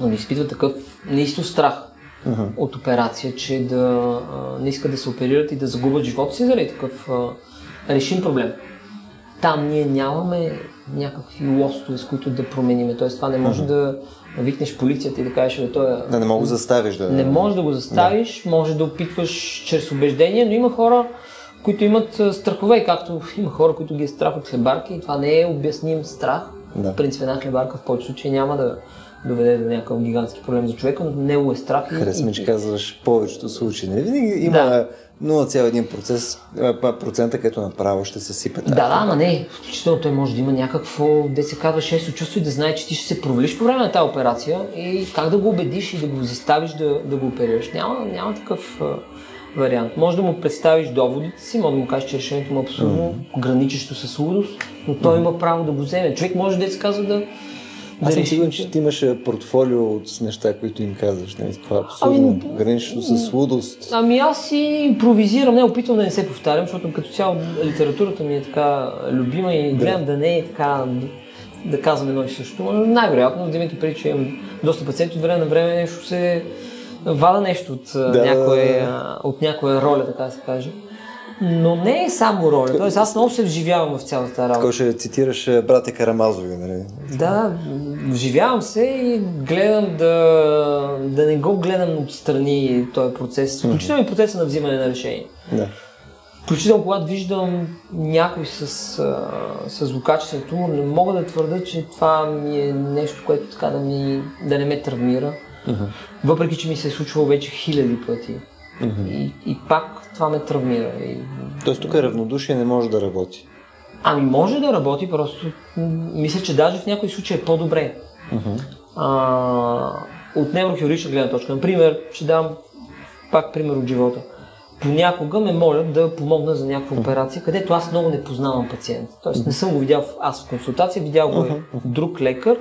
но не изпитват такъв неисто страх uh-huh. от операция, че да не искат да се оперират и да загубят живота си заради такъв решим проблем. Там ние нямаме някакви лостове, с които да промениме. Тоест това не може mm-hmm. да викнеш полицията и да кажеш, че той е... Да, не мога да заставиш да... Не може да го заставиш, да. може да опитваш чрез убеждение, но има хора, които имат страхове, както има хора, които ги е страх от хлебарки и това не е обясним страх. Да. В принцип една хлебарка в повечето случаи няма да, доведе до някакъв гигантски проблем за човека, но него е страх. Харесваме, че казваш повечето случаи. Не винаги има да. 0,1% процента, където направо ще се сипе. Да, да, ама не. Включително той може да има някакво, де се казва, шесто чувство и да знае, че ти ще се провалиш по време на тази операция и как да го убедиш и да го заставиш да, да го оперираш. Няма, няма такъв вариант. Може да му представиш доводите си, може да му кажеш, че решението му е абсолютно mm-hmm. граничещо с лудост, но той mm-hmm. има право да го вземе. Човек може да се казва да аз съм сигурен, че ти имаш портфолио от неща, които им казваш. Не? Това е абсурдно. Ами, гранично с лудост. Ами аз си импровизирам, не опитвам да не се повтарям, защото като цяло литературата ми е така любима и гледам да, да не е така да казвам едно и също. Най-вероятно, Димитър преди, че имам доста пациенти, от време на време нещо се вада нещо от, да, някоя, от някоя роля, така да се каже. Но не е само роля. Тоест аз много се вживявам в цялата работа. Така ще цитираш брате Карамазови, нали? Да, вживявам се и гледам да, да не го гледам отстрани този процес. Включително и процеса на взимане на решение. Да. Включително когато виждам някой с, с злокачествен тумор, не мога да твърда, че това ми е нещо, което така да, ми, да не ме травмира. Uh-huh. Въпреки, че ми се е случвало вече хиляди пъти. Uh-huh. И, и пак това ме травмира. И... Тоест тук е равнодушие не може да работи. Ами може да работи, просто мисля, че даже в някои случаи е по-добре. Uh-huh. А, от неврохирургична гледна точка. Например, ще дам пак пример от живота. Понякога ме молят да помогна за някаква операция, където аз много не познавам пациента. Тоест не съм го видял аз в консултация, видял го е друг лекар,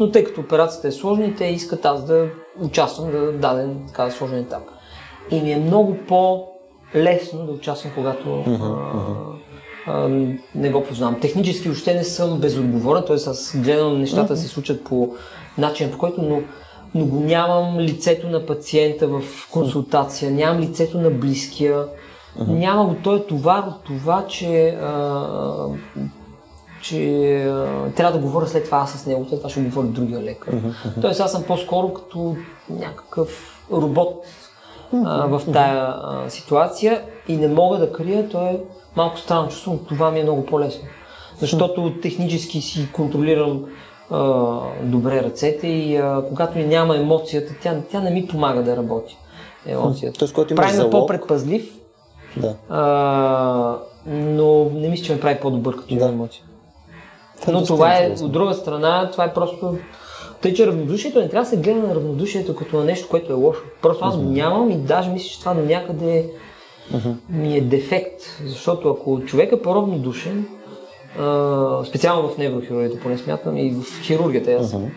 но тъй като операцията е сложна и те искат аз да участвам да даден така сложен етап. И ми е много по-лесно да участвам, когато uh-huh, а, а, не го познавам. Технически още не съм безотговорен, т.е. аз гледам нещата uh-huh. се случат по начин, по който, но, но го нямам лицето на пациента в консултация, нямам лицето на близкия, uh-huh. няма го той товар от това, че а, че а, трябва да говоря след това с него, след това ще говоря другия лекар. Uh-huh. Тоест аз съм по-скоро като някакъв робот а, в тая а, ситуация и не мога да крия, то е малко странно чувство, но това ми е много по-лесно. Защото технически си контролирам а, добре ръцете и а, когато ми няма емоцията, тя, тя не ми помага да работи. Емоцията. Тоест, когато прави ме по-предпазлив, да. а, но не мисля, че ме прави по-добър като да. емоция. Но това е, от друга страна, това е просто тъй, че равнодушието не трябва да се гледа на равнодушието като на нещо, което е лошо. Просто аз го нямам и даже мисля, че това до някъде ми е дефект. Защото ако човек е по-равнодушен, Uh, специално в неврохирургията, поне смятам, и в хирургията. Аз uh-huh.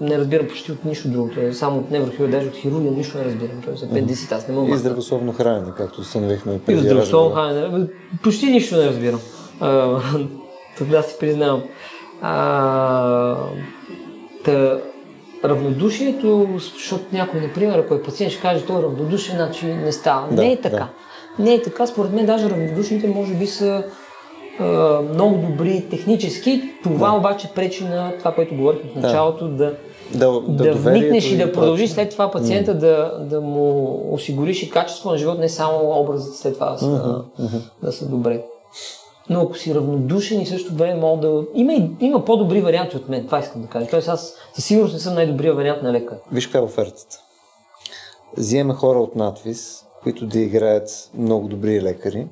не разбирам почти от нищо друго. Е само от неврохирургия, даже от хирургия нищо не разбирам. Тоест, апендицит, аз не мога. И здравословно хранене, както установихме преди. И здравословно хранене. Почти нищо не разбирам. Uh, тогава си признавам. Uh, Та, равнодушието, защото някой, например, ако е пациент, ще каже, той е равнодушен, значи не става. Да, не е така. Да. Не е така. Според мен даже равнодушните може би са е, много добри технически. Това да. обаче пречи на това, което говорих в началото, да, да, да, да вникнеш и да продължиш след това пациента mm. да, да му осигуриш и качество на живот, не само образът след това да са, mm-hmm. да са добре но ако си равнодушен и също време мога да... Има, и, има по-добри варианти от мен, това искам да кажа. Тоест аз със сигурност не съм най-добрия вариант на лекар. Виж каква е офертата. Взимаме хора от надвис, които да играят много добри лекари.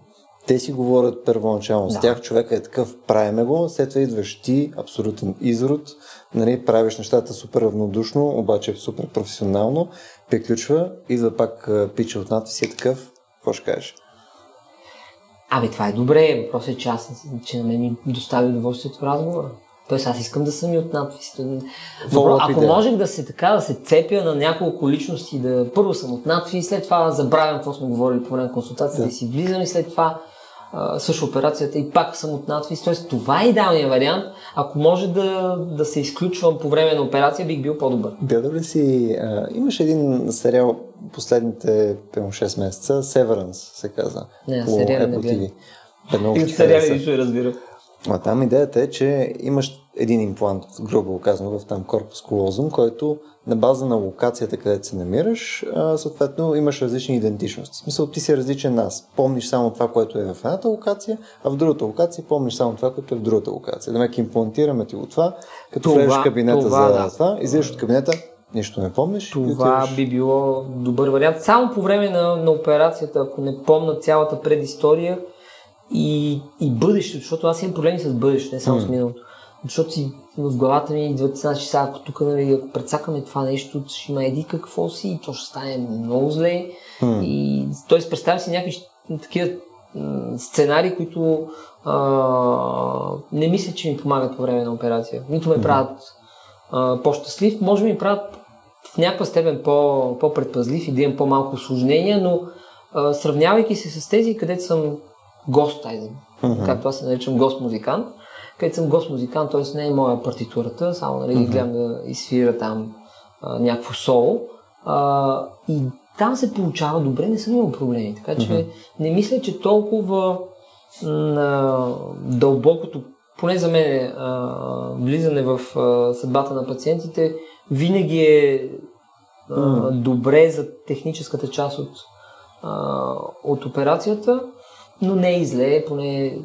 Те си говорят първоначално да. с тях, човека е такъв, правиме го, след това идваш ти, абсолютен изрод, нали, правиш нещата супер равнодушно, обаче супер професионално, приключва, идва пак пича от надвис и е такъв, какво ще кажеш? Абе, това е добре. Въпросът е, че аз, че на мен ми достави удоволствието разговора. Тоест аз искам да съм и от надвис. Добро, ако можех да се така, да се цепя на няколко личности, да първо съм от надвис, след това забравям какво сме говорили по време на консултацията да. и си влизам и след това също операцията и пак съм от надвис. Тоест това е идеалният вариант. Ако може да, да се изключвам по време на операция, бих бил по-добър. Гледал ли си, а, имаш един сериал последните 5-6 месеца, Severance се каза. Не, сериал не гледам. И сериали нищо разбира. А там идеята е, че имаш един имплант, грубо казано, в там корпус колозум, който на база на локацията, където се намираш, съответно имаш различни идентичности. В смисъл, ти си различен нас. Помниш само това, което е в едната локация, а в другата локация помниш само това, което е в другата локация. Демек имплантираме ти от това, като влезеш в кабинета това, за да. това, излезеш от кабинета, нищо не помниш. Това би било добър вариант. Само по време на, на операцията, ако не помна цялата предистория и, и бъдещето, защото аз имам проблеми с бъдещето, не само mm. с миналото. Защото си в главата ми идват, значи сега, ако тук, нали, ако прецакаме това нещо, ще има еди какво си и то ще стане много зле. Mm. И т.е. представям си някакви такива сценарии, които а, не мисля, че ми помагат по време на операция. Нито ме правят а, по-щастлив, може би ми правят в някаква степен по, по-предпазлив и да имам по-малко осложнения, но а, сравнявайки се с тези, където съм гост, айде, mm-hmm. както аз се наричам гост-музикант, където съм гост-музикант, т.е. не е моя партитурата, само нали, mm-hmm. гледам да изсвира там а, някакво соло. А, и там се получава добре, не съм имал проблеми. Така че mm-hmm. не мисля, че толкова на дълбокото, поне за мен, а, влизане в а, съдбата на пациентите, винаги е а, mm-hmm. добре за техническата част от, а, от операцията, но не е и зле, поне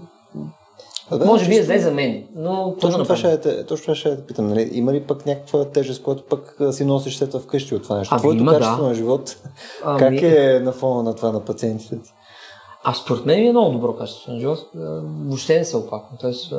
а, да, Може би е зле за мен, но... Точно това, ще, е, точно това ще е да питам. Нали? Има ли пък някаква тежест, която пък си носиш след това вкъщи от това нещо? Ами, Твоето има, качество да. на живот, ами... как е на фона на това на пациентите ти? А според мен е много добро качество на живот. Въобще не се опаквам. Тоест,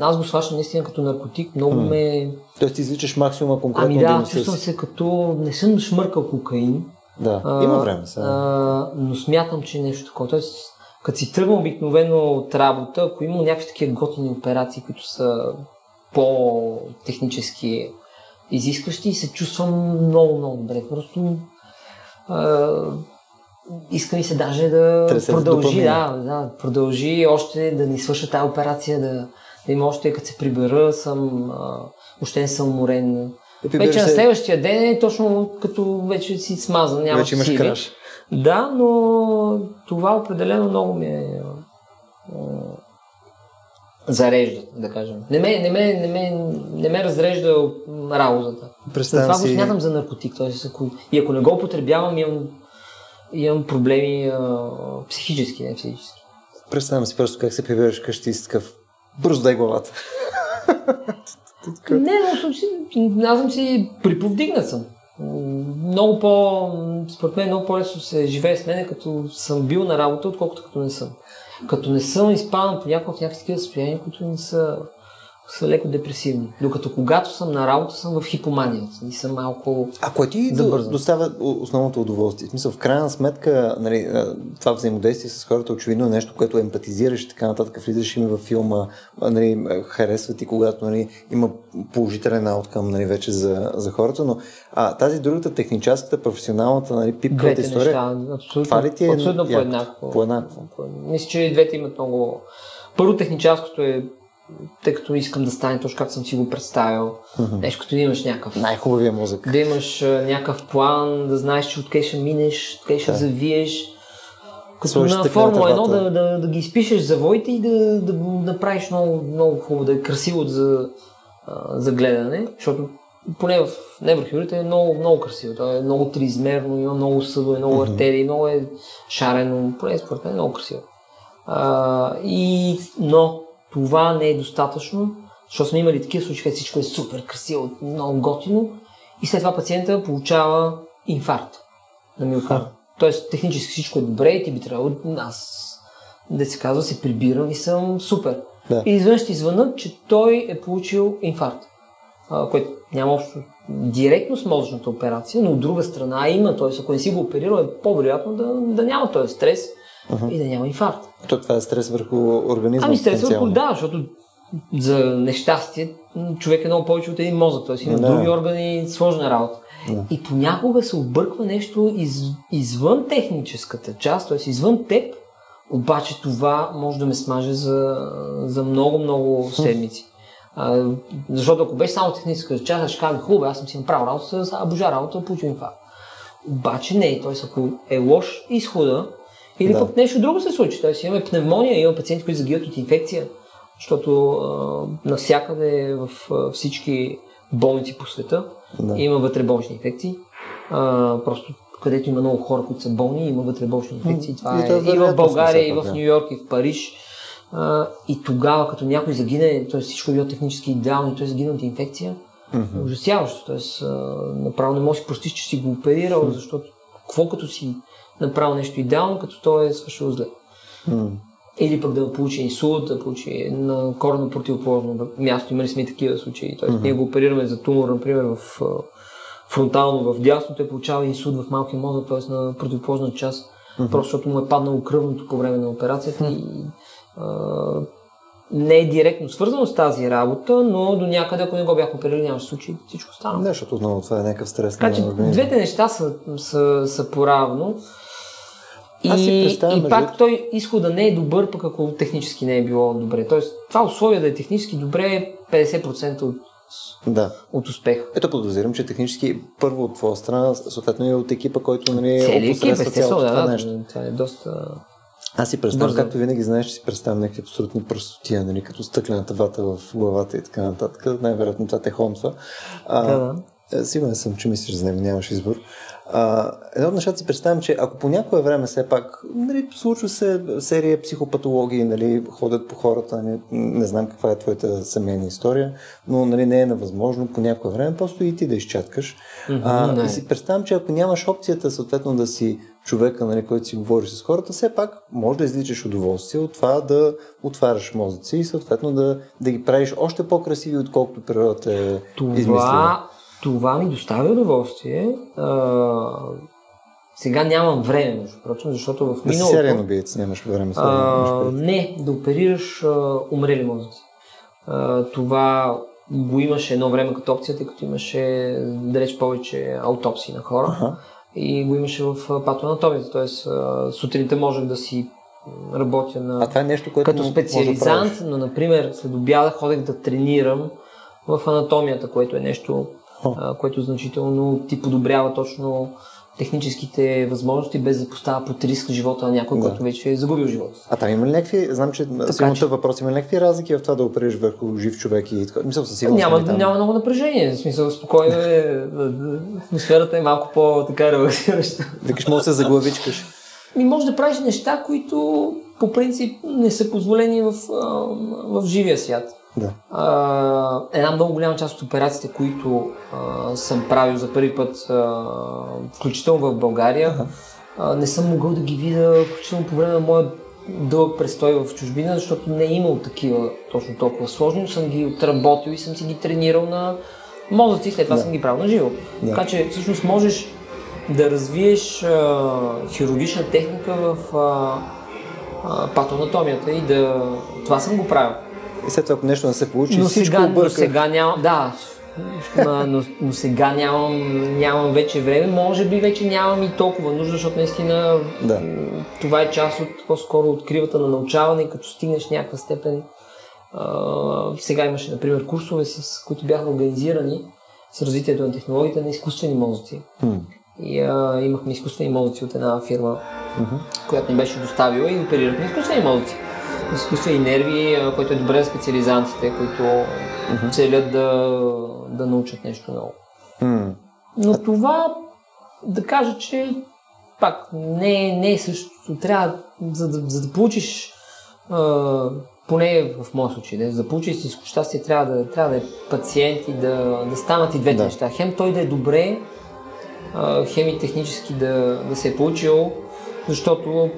аз го сващам наистина като наркотик. Много м ме... Тоест ти изличаш максимума конкретно Ами да, чувствам се като... Не съм шмъркал кокаин. Да, а, има време сега. А, но смятам, че е нещо такова. Тоест, като си тръгвам обикновено от работа, ако има някакви такива готини операции, които са по-технически изискващи, се чувствам много, много добре. Просто а, иска ми се даже да Тресет продължи, да, да, продължи още да ни свърша тази операция, да, да има още, като се прибера, съм, а, още не съм уморен. Вече се... на следващия ден е точно като вече си смазан, няма Вече имаш сили. краш. Да, но това определено много ме е, зарежда, да кажем. Не ме, не ме, не ме, не ме разрежда работата. Представям това си... го смятам за наркотик. Тоест, ако, и ако не го употребявам, имам, имам проблеми а, психически, не физически. Представям си просто как се прибираш къщи с такъв бързо дай главата. не, но съм си, аз съм си приповдигнат съм много по, според мен много по-лесно се живее с мен, като съм бил на работа, отколкото като не съм. Като не съм изпадам понякога в някакви такива състояния, които не са са леко депресивни. Докато когато съм на работа, съм в хипомания и съм малко А кое ти забързан. доставя основното удоволствие? В смисъл, в крайна сметка, нали, това взаимодействие с хората очевидно е нещо, което емпатизираш и така нататък, влизаш им във филма, нали, харесва ти, когато нали, има положителен ауткъм нали, вече за, за хората, но а, тази другата техническата, професионалната, нали, пипката история, неща, абсолютно, това ли ти е абсолютно по-еднакво. по-еднакво. Мисля, че и двете имат много... Първо техническото е тъй като искам да стане точно както съм си го представил. Mm-hmm. Нещо като да имаш някакъв... Най-хубавия мозък. Да имаш някакъв план, да знаеш, че откъде ще минеш, откъде ще да. завиеш. Като Слушайте на Формула 1 да, да, да ги изпишеш завоите и да, да направиш много, много хубаво, да е красиво за, за гледане, защото поне в Неброхюрите е много, много красиво. То е много триизмерно, има много съдове, много mm-hmm. артерии, много е шарено, поне според мен е много красиво. А, и, но това не е достатъчно, защото сме имали такива случаи, където всичко е супер красиво, много готино и след това пациента получава инфаркт на миокард. Тоест технически всичко е добре и ти би трябвало, аз да се казва, се прибирам и съм супер. Да. И извън ще извънат, че той е получил инфаркт, което няма общо директно с мозъчната операция, но от друга страна има, т.е. ако не си го оперирал, е по-вероятно да, да няма този стрес uh-huh. и да няма инфаркт. То това е стрес върху организма? Ами стрес върху, да, защото за нещастие човек е много повече от един мозък, т.е. има да. други органи, сложна работа. Да. И понякога се обърква нещо из, извън техническата част, т.е. извън теб, обаче това може да ме смаже за, за много, много седмици. А, защото ако беше само техническата част, ще кажа, хубаво, аз съм си направил работа, а божа работа, получил инфаркт. Обаче не, т.е. ако е лош изхода, или да. пък нещо друго се случи. Тоест имаме пневмония, имаме пациенти, които загиват от инфекция. защото а, навсякъде в а, всички болници по света Да. има вътреболнични инфекции. А, просто където има много хора, които са болни, има вътреболнични инфекции. Това И е то е и в България, и в да. Нью Йорк, и в Париж. А, и тогава, като някой загине, т.е. всичко е било технически идеално и той загина от инфекция, Мгм. ужасяващо. Тоест, а, направо не можеш да простиш, че си го оперирал, защото какво като си направил нещо идеално, като то е свършило зле. М. Или пък да получи инсулт, да получи на коренно противоположно място. Имали сме и такива случаи. Тоест, ние го оперираме за тумор, например, в фронтално в дясно, той получава инсулт в малкия мозък, т.е. на противоположна част, просто защото му е паднало кръвното по време на операцията и а, не е директно свързано с тази работа, но до някъде, ако не го бях оперирали, нямаше случай всичко стана. Не, защото отново това е някакъв стрес Така че двете неща са, са, са поравно. Аз И, и между пак той изхода не е добър, пък ако технически не е било добре. Тоест, това условие да е технически добре е 50% от, Да. от успех. Ето подозирам, че технически първо от твоя страна, съответно и от екипа, който нали, екип, опосредства цялото да, това да, нещо. това е доста... Аз си представям, Бързо. както винаги знаеш, че си представям някакви абсолютни пръстотия, нали, като стъклената вата в главата и така нататък. Най-вероятно това те хомства. А, Да, да. е, Сигурен съм, че мислиш за него, нямаш избор. А, едно от нещата си представям, че ако по някое време все пак нали, случва се серия психопатологии, нали, ходят по хората, не, не знам каква е твоята семейна история, но нали, не е невъзможно по някое време просто и ти да изчаткаш. а, да. и си представям, че ако нямаш опцията съответно да си човека, нали, който си говориш с хората, все пак може да изличаш удоволствие от това да отваряш мозъци и съответно да, да ги правиш още по-красиви, отколкото природата е измислила. Това, ми доставя удоволствие. А, сега нямам време, между прочим, защото в Да си миналото... сериен убиец, нямаш време. да А, не, да оперираш а, умрели мозъци. А, това го имаше едно време като опция, тъй като имаше далеч повече аутопсии на хора. Аха. И го имаше в патоанатомията. А, сутринта можех да си работя на... А това е нещо, което като да специализант, правиш. но, например, след обяда ходех да тренирам в анатомията, което е нещо. А, което значително ти подобрява точно техническите възможности, без да поставя под риск живота на някой, Да. който вече е загубил живота. А там има ли някакви, знам, че сигурно че- въпрос, има ли някакви разлики в това да опериш върху жив човек и така? Мисля, със сигурност. Няма, нали, там. няма много напрежение, в смисъл спокойно е, атмосферата е малко по-така релаксираща. Викаш, може да се заглавичкаш. И може да правиш неща, които по принцип не са позволени в, в живия свят. Да. А, една много голяма част от операциите, които а, съм правил за първи път, а, включително в България, а, не съм могъл да ги видя, включително по време на моя дълъг престой в чужбина, защото не е имал такива точно толкова сложни, но съм ги отработил и съм си ги тренирал на мозъци и след това Да. съм ги правил на живо. Да. Така че всъщност можеш да развиеш а, хирургична техника в а, а, патоанатомията и да... Това съм го правил. И след това, ако нещо не се получи, Но всичко сега, но сега нямам, да, но, но, сега нямам, нямам вече време, може би вече нямам и толкова нужда, защото наистина Да. това е част от по-скоро от кривата на научаване като стигнеш някаква степен. А, сега имаше, например, курсове, с които бяха организирани с развитието на технологиите на изкуствени мозъци. Хм. И а, имахме изкуствени мозъци от една фирма, Мгм. която ни беше доставила и оперирахме изкуствени мозъци. Изкуствени нерви, който е добре за специализантите, които целят да, да научат нещо ново. Хм. Но това, да кажа, че пак не, е- не е същото. Трябва, за да, за да получиш, а, поне в моя случай, да, за да получиш истинско щастие, трябва да, трябва да е пациент и да, да станат и двете Да. неща. Хем той да е добре, а, хем и технически да, да се е получил, защото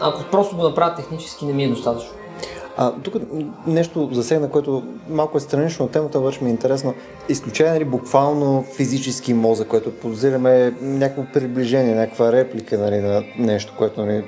ако просто го направя технически, не ми е достатъчно. А, тук нещо засегна, което малко е странично от темата, обаче ми е интересно. Изключая нали, буквално физически мозък, което подозираме някакво приближение, някаква реплика нали, на нещо, което нали,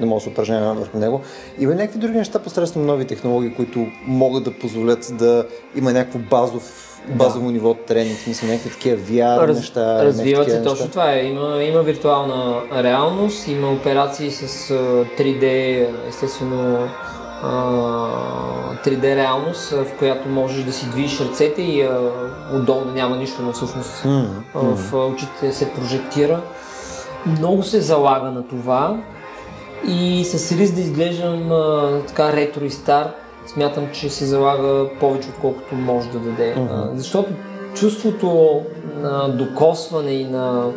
не може да се упражнява върху него. Има някакви други неща посредством нови технологии, които могат да позволят да има някакво базов, базово ниво тренинг, смисъл някакви такива VR Раз, неща. развиват се точно неща? това е. Има, има виртуална реалност, има операции с а, 3D, естествено 3D реалност, а, в която можеш да си движиш ръцете и а, отдолу да няма нищо, но всъщност а, в а, очите се прожектира. Много се залага на това и с риск да изглеждам а, така ретро и стар, смятам, че се залага повече, отколкото може да даде. Мгм. Защото чувството на докосване и на,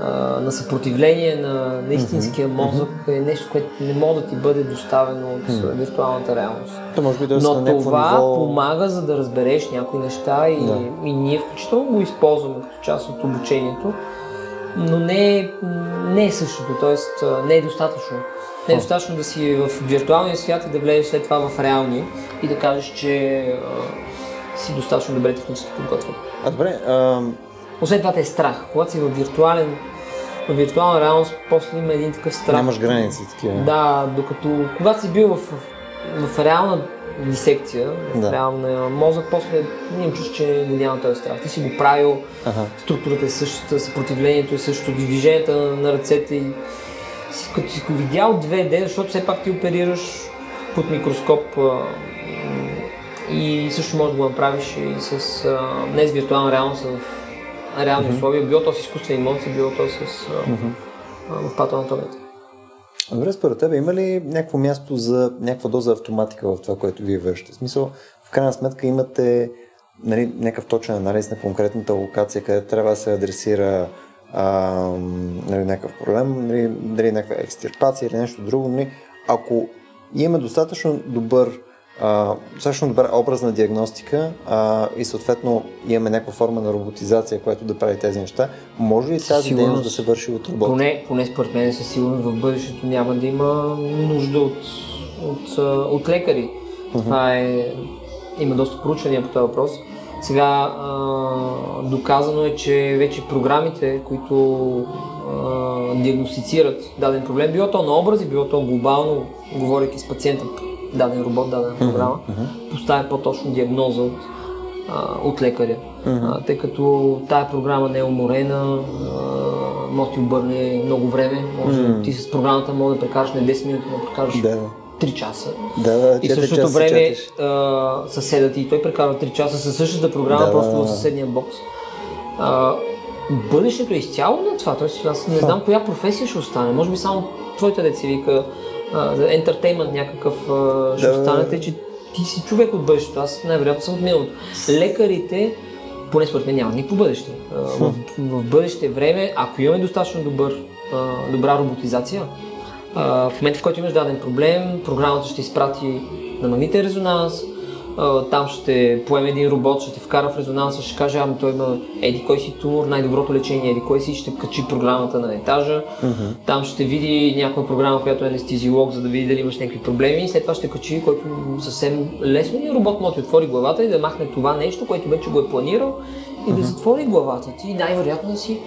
а, на съпротивление на, на истинския мозък е нещо, което не може да ти бъде доставено от Мгм. виртуалната реалност. То може би да е Но това ниво... помага за да разбереш някои неща и, Да. и ние включително го използваме като част от обучението, но не е, не е същото, т.е. не е достатъчно. Не е достатъчно да си в виртуалния свят и да влезеш след това в реалния и да кажеш, че а, си достатъчно добре технически подготвен. А добре, а, Освен това те е страх. Когато си в виртуален, в виртуална реалност, после има един такъв страх. нямаш граници такива. Да, докато когато си бил в, в, в реална дисекция, в Да. реална мозък, после имам чувство, че го няма този страх. Ти си го правил, Ага. структурата е същата, съпротивлението е същото, движенията на, ръцете и като си го видял 2D, защото все пак ти оперираш под микроскоп а, и също можеш да го направиш и с а, не с виртуална реалност, а в реални условия, било то с изкуствени емоции, било то с а, в патоанатомията. Добре, според тебе има ли някакво място за някаква доза автоматика в това, което вие вършите? В смисъл, в крайна сметка имате нали, някакъв точен анализ на конкретната локация, където трябва да се адресира а, нали, някакъв проблем, нали, дали някаква екстирпация или нещо друго. Нали, ако имаме достатъчно добър а, достатъчно добра образна диагностика а, и съответно имаме някаква форма на роботизация, която да прави тези неща, може ли тази сигурност. дейност да се върши от робот? Поне, поне според мен със сигурност в бъдещето няма да има нужда от, от, от лекари. Това е... Има доста проучвания по този въпрос. Сега а, доказано е, че вече програмите, които а, диагностицират даден проблем, било то на образи, било то глобално, говорейки с пациента, даден робот, дадена програма, поставя по-точно диагноза от, а, от лекаря. А, тъй като тая програма не е уморена, а, може да ти обърне много време, може Мгм. ти с програмата може да прекараш не 10 минути, но да прекараш Да, 3 часа. да, да, И в същото часа време а, съседът ти, той прекарва 3 часа със същата програма, Да, просто да, в да. съседния бокс. А, бъдещето е изцяло на това. Тоест, аз не знам коя професия ще остане. Може би само твоята деца вика а, за ентертеймент някакъв а, ще Да, останете, че ти си човек от бъдещето. Аз най-вероятно съм от миналото. Лекарите, поне според мен няма никакво бъдеще. А, в, в бъдеще време, ако имаме достатъчно добър, а, добра роботизация, а, в момента в който имаш даден проблем, програмата ще изпрати на магнитен резонанс, там ще поеме един робот, ще те вкара в резонанса, ще каже, ами той има еди кой си тумор, най-доброто лечение, еди кой си, ще качи програмата на етажа, там ще види някаква програма, която е анестезиолог, за да види дали имаш някакви проблеми и след това ще качи, който съвсем лесно ни робот може да отвори главата и да махне това нещо, което вече го е планирал и да затвори главата ти, най-вероятно да си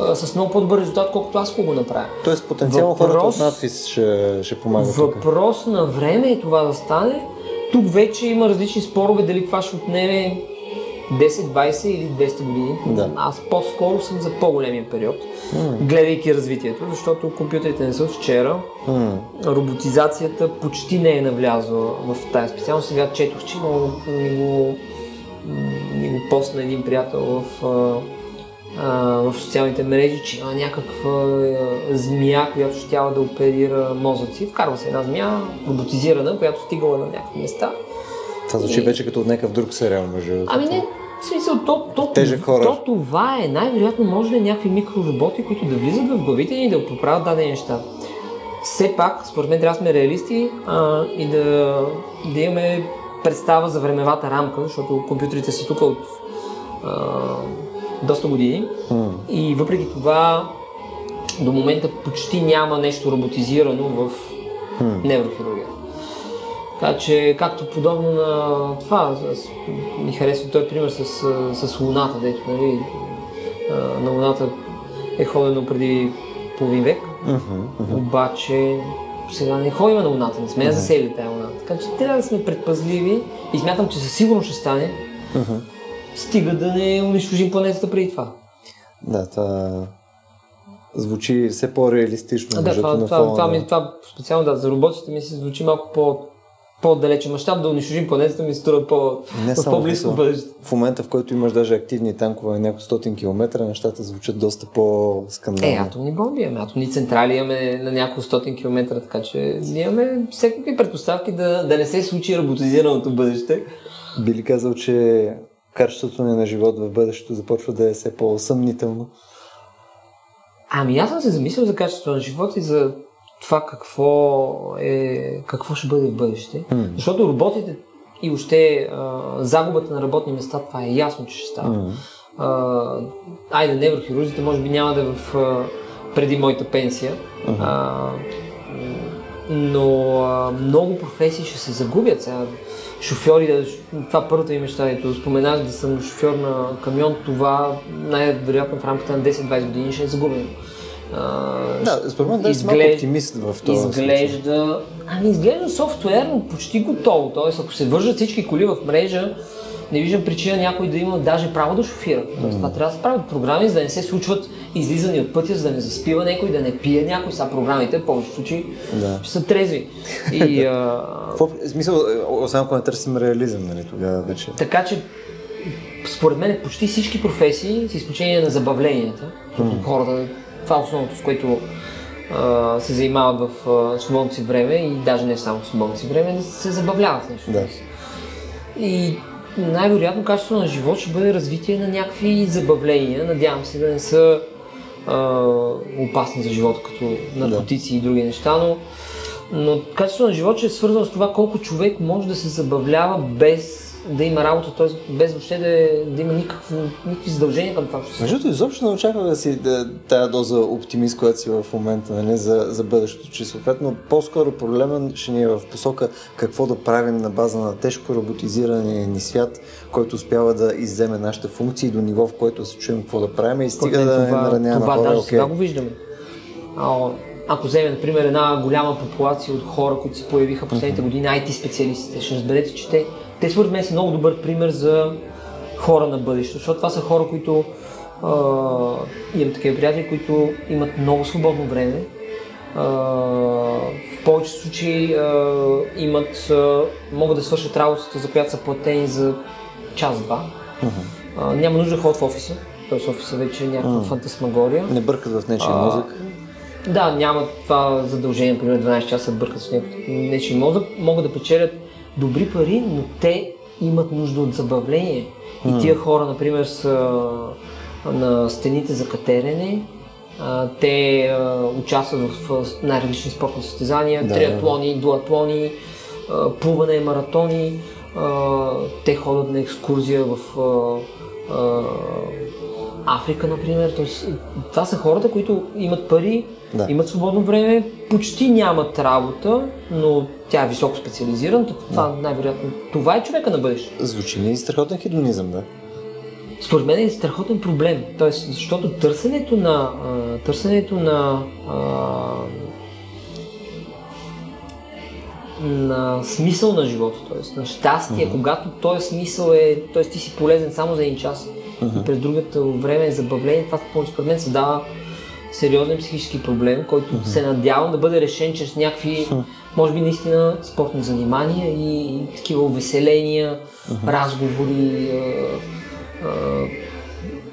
а, с много по-добър резултат, колкото аз го направя. Тоест потенциално Въпрос- хората от надфис ще, ще помагат тук. Въпрос на време е това да стане. Тук вече има различни спорове дали това ще отнеме 10, 20 или 200 години. Да. Аз по-скоро съм за по-големия период, гледайки развитието, защото компютрите не са от вчера. М, Роботизацията почти не е навлязла в тази специално. Сега четох, че много ми го, ми го постна един приятел в, в социалните мрежи, че има някаква змия, която ще тяла да оперира мозъци. Вкарва се една змия, роботизирана, която стигала на някакви места. Това звучи И- вече като от някакъв друг сериал, между другото. Ами не, в смисъл, то, то, хорър. то това е. Най-вероятно може да е някакви микророботи, които да влизат в главите ни и да поправят дадени неща. Все пак, според мен, трябва да сме реалисти а, и да, да имаме представа за времевата рамка, защото компютрите са тук от а, доста години. М, И въпреки това, до момента почти няма нещо роботизирано в м. неврохирургията. Така че, както подобно на това, аз, ми харесва този пример с, с Луната, дето, нали, на Луната е ходено преди половин век, Мгм, мгм. обаче сега не ходим на Луната, не сме я засели тази Луна. Така че трябва да сме предпазливи и смятам, че със сигурност ще стане, Мгм. Стига да не унищожим планетата преди това. Да, това звучи все по-реалистично. Да, това, това, това, на- ми, това специално да, за роботите ми се звучи малко по по-далече мащаб да унищожим планетата ми струва по, Не в по-близко бъдеще. В момента, в който имаш даже активни танкове на няколко стотин километра, нещата звучат доста по-скандални. Е, атомни бомби имаме, атомни централи имаме на няколко стотин километра, така че имаме всякакви предпоставки да, да не се случи роботизираното бъдеще. Би ли казал, че качеството ни на живот в бъдещето започва да е все по-съмнително? Ами аз съм се замислил за качеството на живота и за това какво, е, какво ще бъде в бъдеще. М. Защото роботите и още а, загубата на работни места, това е ясно, че ще става. М. А, айде, неврохирурзите може би няма да е в, а, преди моята пенсия. А, м, но а, много професии ще се загубят. Сега, шофьори, да, това първата ми мечта, ето споменах да съм шофьор на камион, това най-вероятно в рамките на 10-20 години ще е загубено. А, Да, според мен да малко изглежда- оптимист в случай. изглежда, ами изглежда софтуерно почти готово. Тоест, ако се вържат всички коли в мрежа, не виждам причина някой да има даже право да шофира. Тоест, това трябва да се правят програми, за да не се случват излизани от пътя, за да не заспива някой, да не пие някой. Са програмите, в повечето случаи, Да. ще са трезви. И, а, В смисъл, е, освен ако не търсим реализъм, нали, тогава вече. така че, според мен, почти всички професии, с изключение на забавленията, защото хората, това е основното, с което а, се занимават в а, свободното си време и даже не само в свободното си време, да се забавляват с нещо. Да. И най-вероятно качеството на живот ще бъде развитие на някакви забавления. Надявам се да не са а, опасни за живота, като наркотици и други неща, но, но качеството на живот ще е свързано с това колко човек може да се забавлява без да има работа, т.е. без въобще да, да има никакво, никакви задължения към това. което се Между другото, изобщо не очаквах да си да, тая доза оптимист, която си в момента нали, за, за бъдещето, че съответно по-скоро проблема ще ни е в посока какво да правим на база на тежко роботизирания ни свят, който успява да изземе нашите функции до ниво, в който да се чуем какво да правим и стига мен да не това, наранява това хора. даже окей. сега го виждаме. А, ако вземем, например, една голяма популация от хора, които се появиха последните години, IT специалистите, ще разберете, че те, те според мен са много добър пример за хора на бъдещето, защото това са хора, които а, имам такива приятели, които имат много свободно време. А, в повечето случаи а, имат, а, могат да свършат работата, за която са платени за час-два. А, няма нужда да ходят в офиса, т.е. офиса вече е някаква фантасмагория. Не бъркат в нечия А, мозък. Да, няма това задължение, примерно 12 часа бъркат с нечи мозък, могат да печелят добри пари, но те имат нужда от забавление. И тия хора, например, са на стените за катерене, те участват в най-различни спортни състезания, Да. триатлони, дуатлони, плуване, маратони, те ходят на екскурзия в Африка, например. Тоест, това са хората, които имат пари, Да. имат свободно време, почти нямат работа, но тя е високо специализирана. Това най-вероятно. Това е човека на бъдещето. Звучи ми страхотен хедонизъм, да. Според мен е страхотен проблем. Тоест, защото търсенето на, а, търсенето на, а, на смисъл на живота, т.е. на щастие, когато този смисъл е, т.е. ти си полезен само за един час и през другото време е забавление, това според мен създава сериозен психически проблем, който се надявам да бъде решен чрез някакви, може би наистина спортни занимания и, и такива увеселения, разговори, а, а,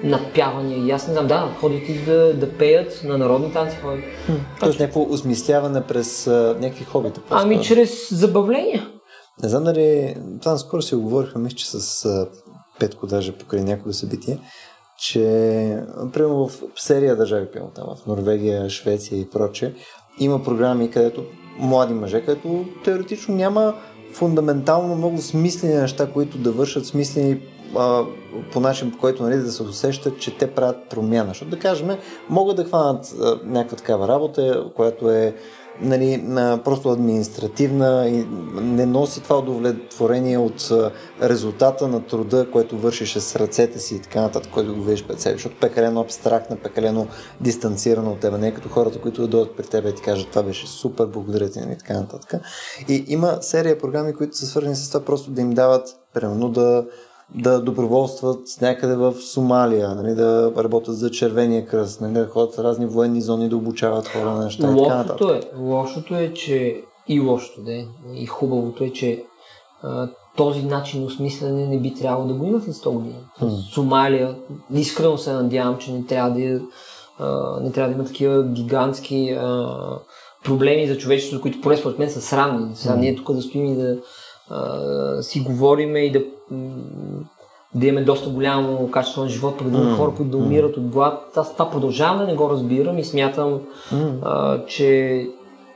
надпявания. И аз не знам, да, ходят и да, да пеят на народни танци. Ходят. Тоест някакво осмисляване през а, някакви хобита. Ами по-скоро. чрез забавления. Не знам дали... Това наскоро си оговорихме, че с а, Петко даже покрай някое събитие, че примерно в серия държави, примерно там в Норвегия, Швеция и проче, има програми, където млади мъже, където теоретично няма фундаментално много смислени неща, които да вършат смислени а, по начин, по който нали, да се усещат, че те правят промяна. Защото да кажем, могат да хванат а, някаква такава работа, която е нали, на, просто административна и не носи това удовлетворение от резултата на труда, който вършиш с ръцете си и така нататък, който го видиш пред себе, защото пекалено абстрактна, пекалено дистанцирана от теб, не е като хората, които да дойдат при теб и ти кажат това беше супер, благодаря ти нали, и така нататък. И има серия програми, които са свързани с това просто да им дават, примерно да да доброволстват някъде в Сомалия, нали, да работят за Червения кръст, нали, да ходят в разни военни зони, да обучават хора на неща и така нататък. Лошото е, лошото е, че и лошото, да е. И хубавото е, че а, този начин осмислене не би трябвало да го има след 100 години. Сомалия, искрено се надявам, че не трябва да, а, не трябва да има такива гигантски а, проблеми за човечеството, които поне според мен са срамни. Сега ние тук да стоим и да а, си говориме и да да имаме доста голямо качество на живот, пък да има mm. хора, които да умират mm. от глад. Аз това продължавам да не го разбирам и смятам, mm. а, че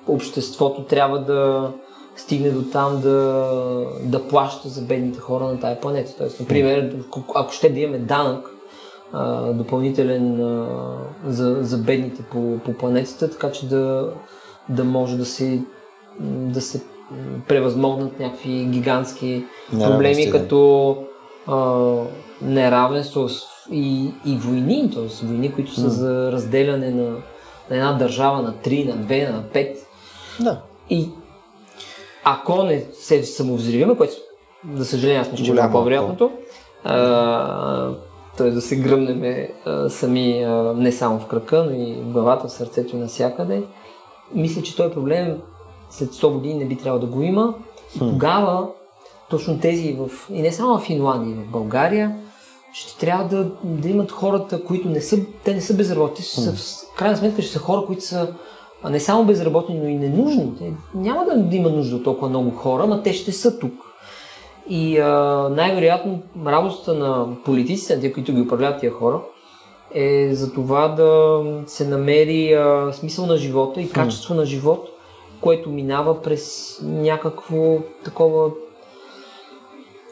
обществото трябва да стигне до там да, да плаща за бедните хора на тая планета. Тоест, например, ако ще да имаме данък а, допълнителен а, за, за бедните по, по планетата, така че да, да може да се, да се превъзмогнат някакви гигантски проблеми, като а, неравенство и, и войни, т.е. войни, които са за разделяне на, на една държава на 3, на 2, на 5. Да. И ако не се самовзривиме, което за съжаление аз мисля, че е по-вероятното, т.е. да се гръмнем сами а, не само в кръка, но и в главата, в сърцето и навсякъде, мисля, че този проблем след 100 години не би трябвало да го има. И тогава точно тези в, и не само в Финландия, и в България, ще трябва да, да имат хората, които не са, те не са безработни, са, в крайна сметка ще са хора, които са не само безработни, но и ненужни. Те няма да има нужда от толкова много хора, но те ще са тук. И а, най-вероятно работата на политиците, тези, които ги управляват тия хора, е за това да се намери а, смисъл на живота и качество на живот, което минава през някакво такова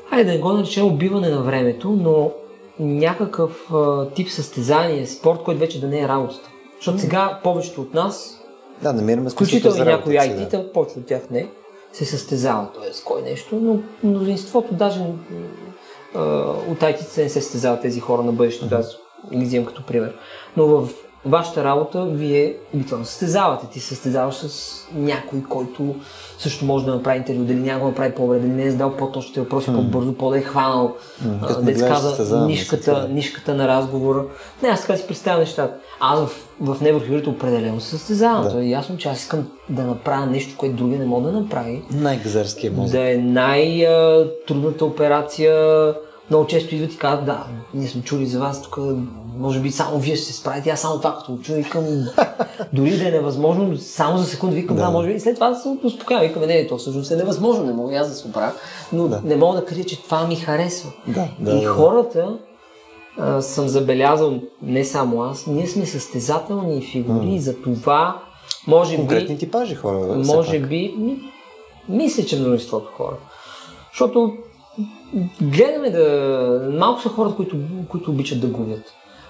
хайде да не го наречем убиване на времето, но някакъв а, тип състезание, спорт, който вече да не е работата. Защото сега повечето от нас, да, намираме включително и някои IT-та, да. повече от тях не, се състезават, т.е. кой нещо, но мнозинството даже а, от IT-та не се състезават тези хора на бъдещето, mm-hmm. аз ги взимам като пример. Но в вашата работа, вие обикновено състезавате. Ти състезаваш с някой, който също може да направи интервю, дали няма да направи по-добре, дали не е задал по-точните въпроси, mm. по-бързо, по-да е хванал. Mm. Дец каза нишката, нишката на разговора. Не, аз така си представя нещата. Аз в, в неврохирите определено се състезавам. Да. То е ясно, че аз искам да направя нещо, което другия не мога да направи. Най-газерския мозък. Да е най-трудната операция, много често идват и казват, да, ние сме чули за вас, тук може би само вие ще се справите, аз само това като чуя, викам, дори да е невъзможно, само за секунда викам, да, да може би, и след това се успокоявам, викам, не, то всъщност е невъзможно, не мога аз да се оправя, но да. не мога да крия, че това ми харесва. Да, да, и хората, а, съм забелязал, не само аз, ние сме състезателни фигури, mm. за това, може Конкретни би... типажи хора, да, Може би, ми, мисля, че множеството хора. Защото гледаме да... Малко са хората, които, които обичат да губят.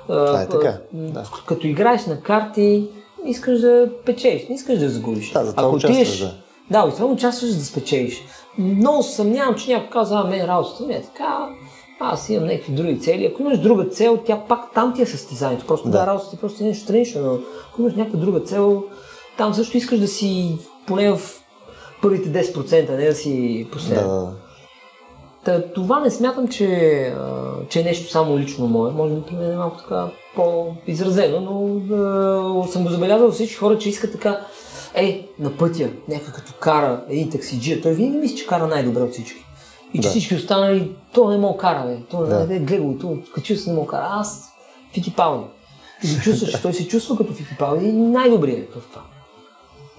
Това е така. Да. Като играеш на карти, искаш да печеш, не искаш да загубиш. Да, за това Ако участваш, да. Да, и това участваш да спечелиш. Много съмнявам, че някой казва, а мен работата ми е така, аз имам някакви други цели. Ако имаш друга цел, тя пак там ти е състезанието. Просто да, да работата ти просто е нещо странично, но ако имаш някаква друга цел, там също искаш да си поне в първите 10%, не да си последен. Да. Та, това не смятам, че, че е нещо само лично мое. Може би при мен е малко така по-изразено, но да, съм го забелязал всички хора, че искат така е, на пътя, някой като кара един таксиджия, той винаги мисли, че кара най-добре от всички. И че да. всички останали, то не мога кара, бе. То да. не е гледал, то качил се не мога кара. Аз Фитипалди. И го чувстваш, че той се чувства като Фитипалди и най-добрият в това.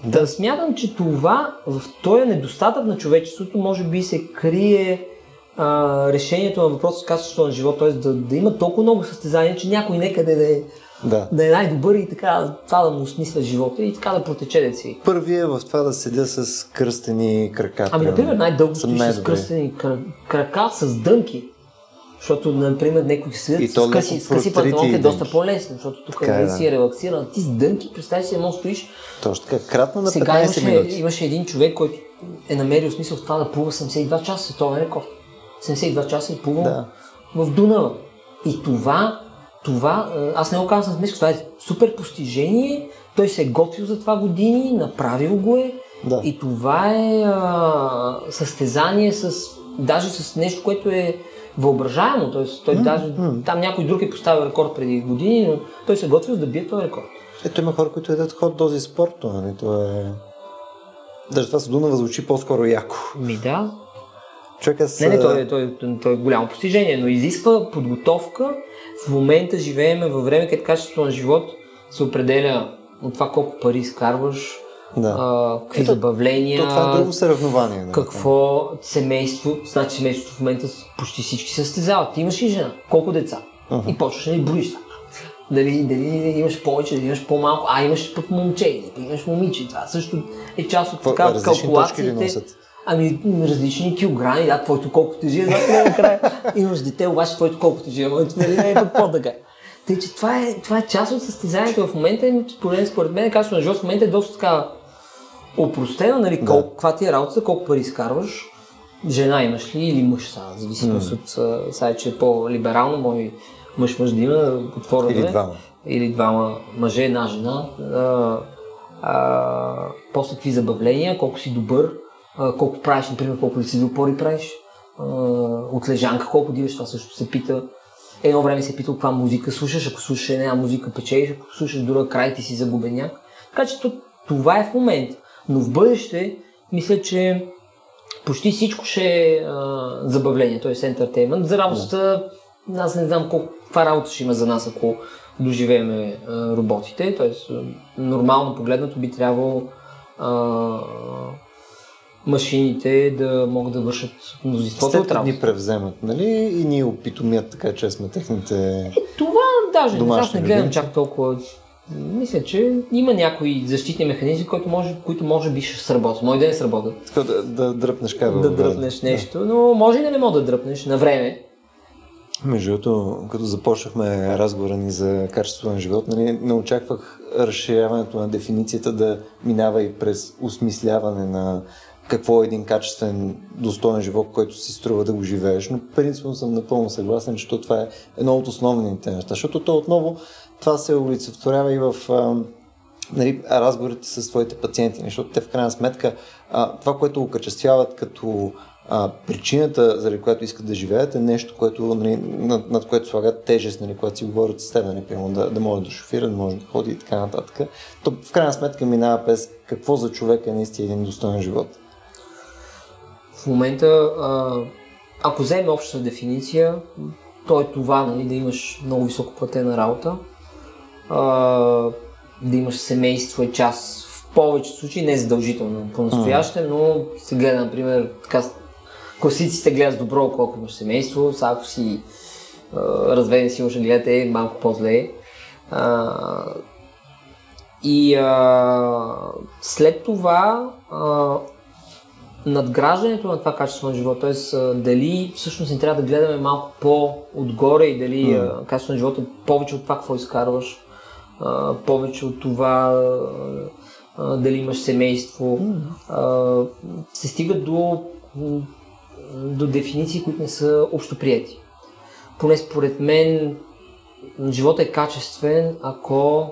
Да. да смятам, че това в този недостатък на човечеството може би се крие а, решението на въпроса с качеството на живота, т.е. Да, да има толкова много състезания, че някой некъде да е, да. да е най-добър и така това да му осмисля живота и така да протече деца. Първият е в това да седя с кръстени крака. Ами, например, най-дълго стоиш с кръстени крака с дънки. Защото, например, някои седят с къси, с къси панталонки е доста по-лесно, защото тук е, да. си е релаксиран. Ти с дънки, представи си, едно стоиш. Точно така, кратно на 15 Сега имаше, минути. имаше един човек, който е намерил смисъл в това да плува 72 часа, световен рекорд. 72 часа и плувам да. в Дунава. И това, това, аз не го казвам с мисъл, това е супер постижение, той се е готвил за това години, направил го е. Да. И това е а, състезание с, даже с нещо, което е въображаемо. Т.е. той mm, даже, mm. там някой друг е поставил рекорд преди години, но той се е готвил да бие този рекорд. Ето има хора, които едат ход този спорт, нали? Това е... Даже това с Дунава звучи по-скоро яко. Ми да. Човека с... Не, не, той, той, той, той е голямо постижение, но изисква подготовка. В момента живеем във време, където качеството на живот се определя от това колко пари изкарваш, Да. а, какви Ето, забавления, То това е друго съревнование. нали? какво семейство, значи семейството в момента почти всички се състезават. Ти имаш и жена, колко деца? Аха. И почваш да ни броиш. Дали, дали имаш повече, дали имаш по-малко, а имаш пък момче, имаш момиче. Това също е част от така калкулациите. Ами различни килограми, да, твоето колко тежи, е накрая имаш дете, обаче твоето колко тежи, моето нали не е по-така. Тъй, че това е, това е част от състезанието в момента, и според, според мен, качеството на живот в момента е доста така опростено, нали, Да. колко, каква ти е работата, колко пари изкарваш, жена имаш ли или мъж са, зависимост от, а, сега че е по-либерално, мой мъж може да има отворено Или е. двама. Или двама мъже, една жена. А, а, после какви забавления, колко си добър, колко правиш, например, колко ли си опори правиш, а, от лежанка колко диваш, това също се пита. Едно време се е питал каква музика слушаш, ако слушаш една музика печелиш, ако слушаш друга край ти си загубеняк. Така че то- това е в момента. Но в бъдеще, мисля, че почти всичко ще е а, забавление, т.е. ентертеймент. За работата, аз не знам колко, каква работа ще има за нас, ако доживееме а, роботите. Т.е. нормално погледнато би трябвало а, машините да могат да вършат мнозинството като ни превземат, нали? И ни опитомят така, че сме техните... Това даже Домашни аз не гледам любимци. чак толкова. Мисля, че има някои защитни механизми, които може, които може би ще сработят. Може да не сработят. Така да, да дръпнеш кабел. Да дръпнеш нещо, но може и да не мога да дръпнеш на време. Между другото, като започнахме разговора ни за качество на живот, нали, не очаквах разширяването на дефиницията да минава и през осмисляване на какво е един качествен, достоен живот, който си струва да го живееш. Но принципно съм напълно съгласен, че то това е едно от основните неща. Защото то отново това се олицетворява и в нали, разговорите с твоите пациенти, защото те в крайна сметка това, което окачествяват като а, причината, заради която искат да живеят, е нещо, което, нали, над, над което слагат тежест, нали, когато си говорят с теб, нали, примерно, да, да може да шофира, да може да ходи и така нататък. То в крайна сметка минава през какво за човек е наистина един достоен живот. В момента, ако вземем общата дефиниция, то е това, нали, да имаш много високо платена работа, да имаш семейство е част в повечето случаи, не задължително по-настояще, но се гледа, например, така, класиците гледат с добро око, ако имаш семейство, сега ако си разведен си, да гледате малко по-зле. И а, след това надграждането на това качество на живота, т.е. дали всъщност не трябва да гледаме малко по-отгоре и дали mm. качеството на живота е повече от това какво изкарваш, повече от това дали имаш семейство, mm. се стига до, до дефиниции, които не са общоприяти. Поне според мен живота е качествен, ако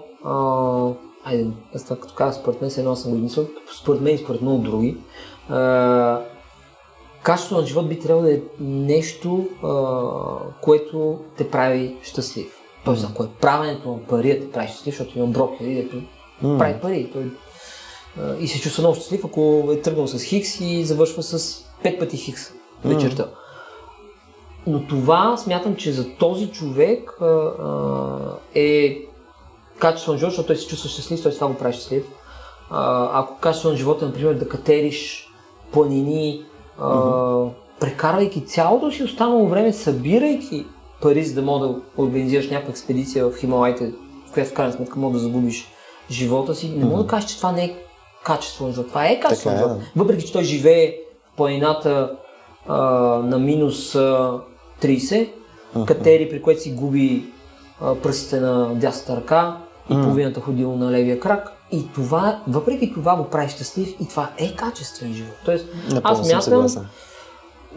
айде, аз това като казах, според мен се едно съм го измислил, според мен и според много други, а, качеството на живот би трябвало да е нещо, а, което те прави щастлив. Тоест, ако е правенето на пари да те прави щастлив, защото имам брокери, дето М. прави пари. Той, а, и се чувства много щастлив, ако е тръгнал с Хикс и завършва с 5 пъти Хикс вечерта. Но това смятам, че за този човек а, а, е качество на живота, защото той се чувства щастлив, той това го прави щастлив. А, ако на живота, например, да катериш планини, а, прекарвайки цялото си останало време, събирайки пари, за да мога да организираш някаква експедиция в Хималайте, в която в крайна сметка мога да загубиш живота си, не мога да кажеш, че това не е качество на живота. Това е качество на е, живота. Въпреки, че той живее в планината а, на минус а, 30, катери, при което си губи а, пръстите на дясната ръка и половината ходило на левия крак. И това, въпреки това го прави щастлив и това е качествен живот. Тоест, Напълно аз мятам,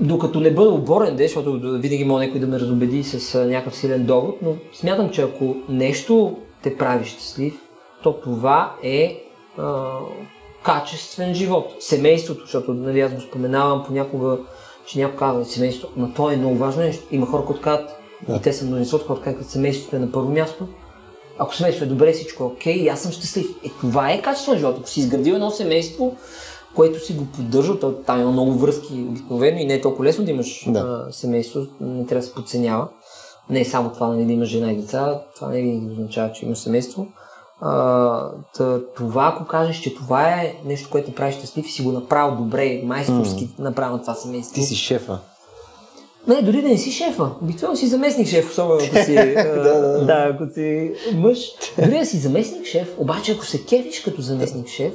докато не бъда оборен, де, защото винаги може някой да ме разобеди с някакъв силен довод, но смятам, че ако нещо те прави щастлив, то това е а, качествен живот. Семейството, защото нали, аз го споменавам понякога, че някой казва семейство, но то е много важно нещо. Има хора, които казват, и те са мнозинството, които казват, семейството е на първо място. Ако семейството е добре, всичко е окей, и аз съм щастлив. Е, това е качество на живота. Ако си изградил едно семейство, което си го поддържа, то, там има много връзки обикновено и не е толкова лесно да имаш Да. а, семейство, не трябва да се подценява. Не е само това нали, да имаш жена и деца, това не винаги означава, че имаш семейство. А, та, това, ако кажеш, че това е нещо, което те прави щастлив и си го направил добре, майсторски направил това семейство. Ти си шефа. Не, дори да не си шефа. Обикновено си заместник шеф, особено ако си, а, да, ако си мъж. Дори да си заместник шеф, обаче ако се кефиш като заместник шеф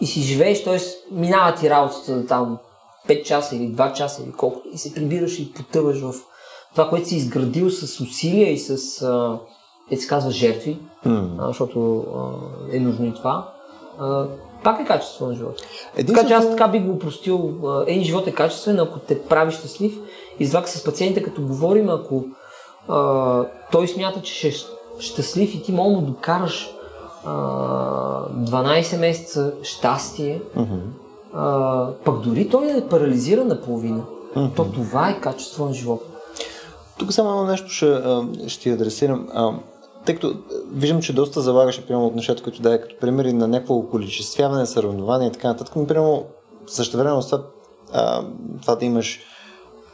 и си живееш, т.е. минава ти работата там 5 часа или 2 часа или колкото и се прибираш и потъваш в това, което си изградил с усилия и с, а, е се казва, жертви, а, защото а, е нужно и това. А, пак е качество на живота. Така че аз така бих го упростил. Един живот е качествен, ако те прави щастлив. И затова с пациента, като говорим, ако а, той смята, че ще е щастлив и ти мога да докараш а, 12 месеца щастие, а, пък дори той да е парализиран наполовина, то това е качество на живота. Тук само едно нещо ще, ще ти адресирам. Тъй като виждам, че доста залагаше примерно от нещата, които даде като примери на някакво околичествяване, съревнование и така нататък, но примерно същевременно с това, а, това да имаш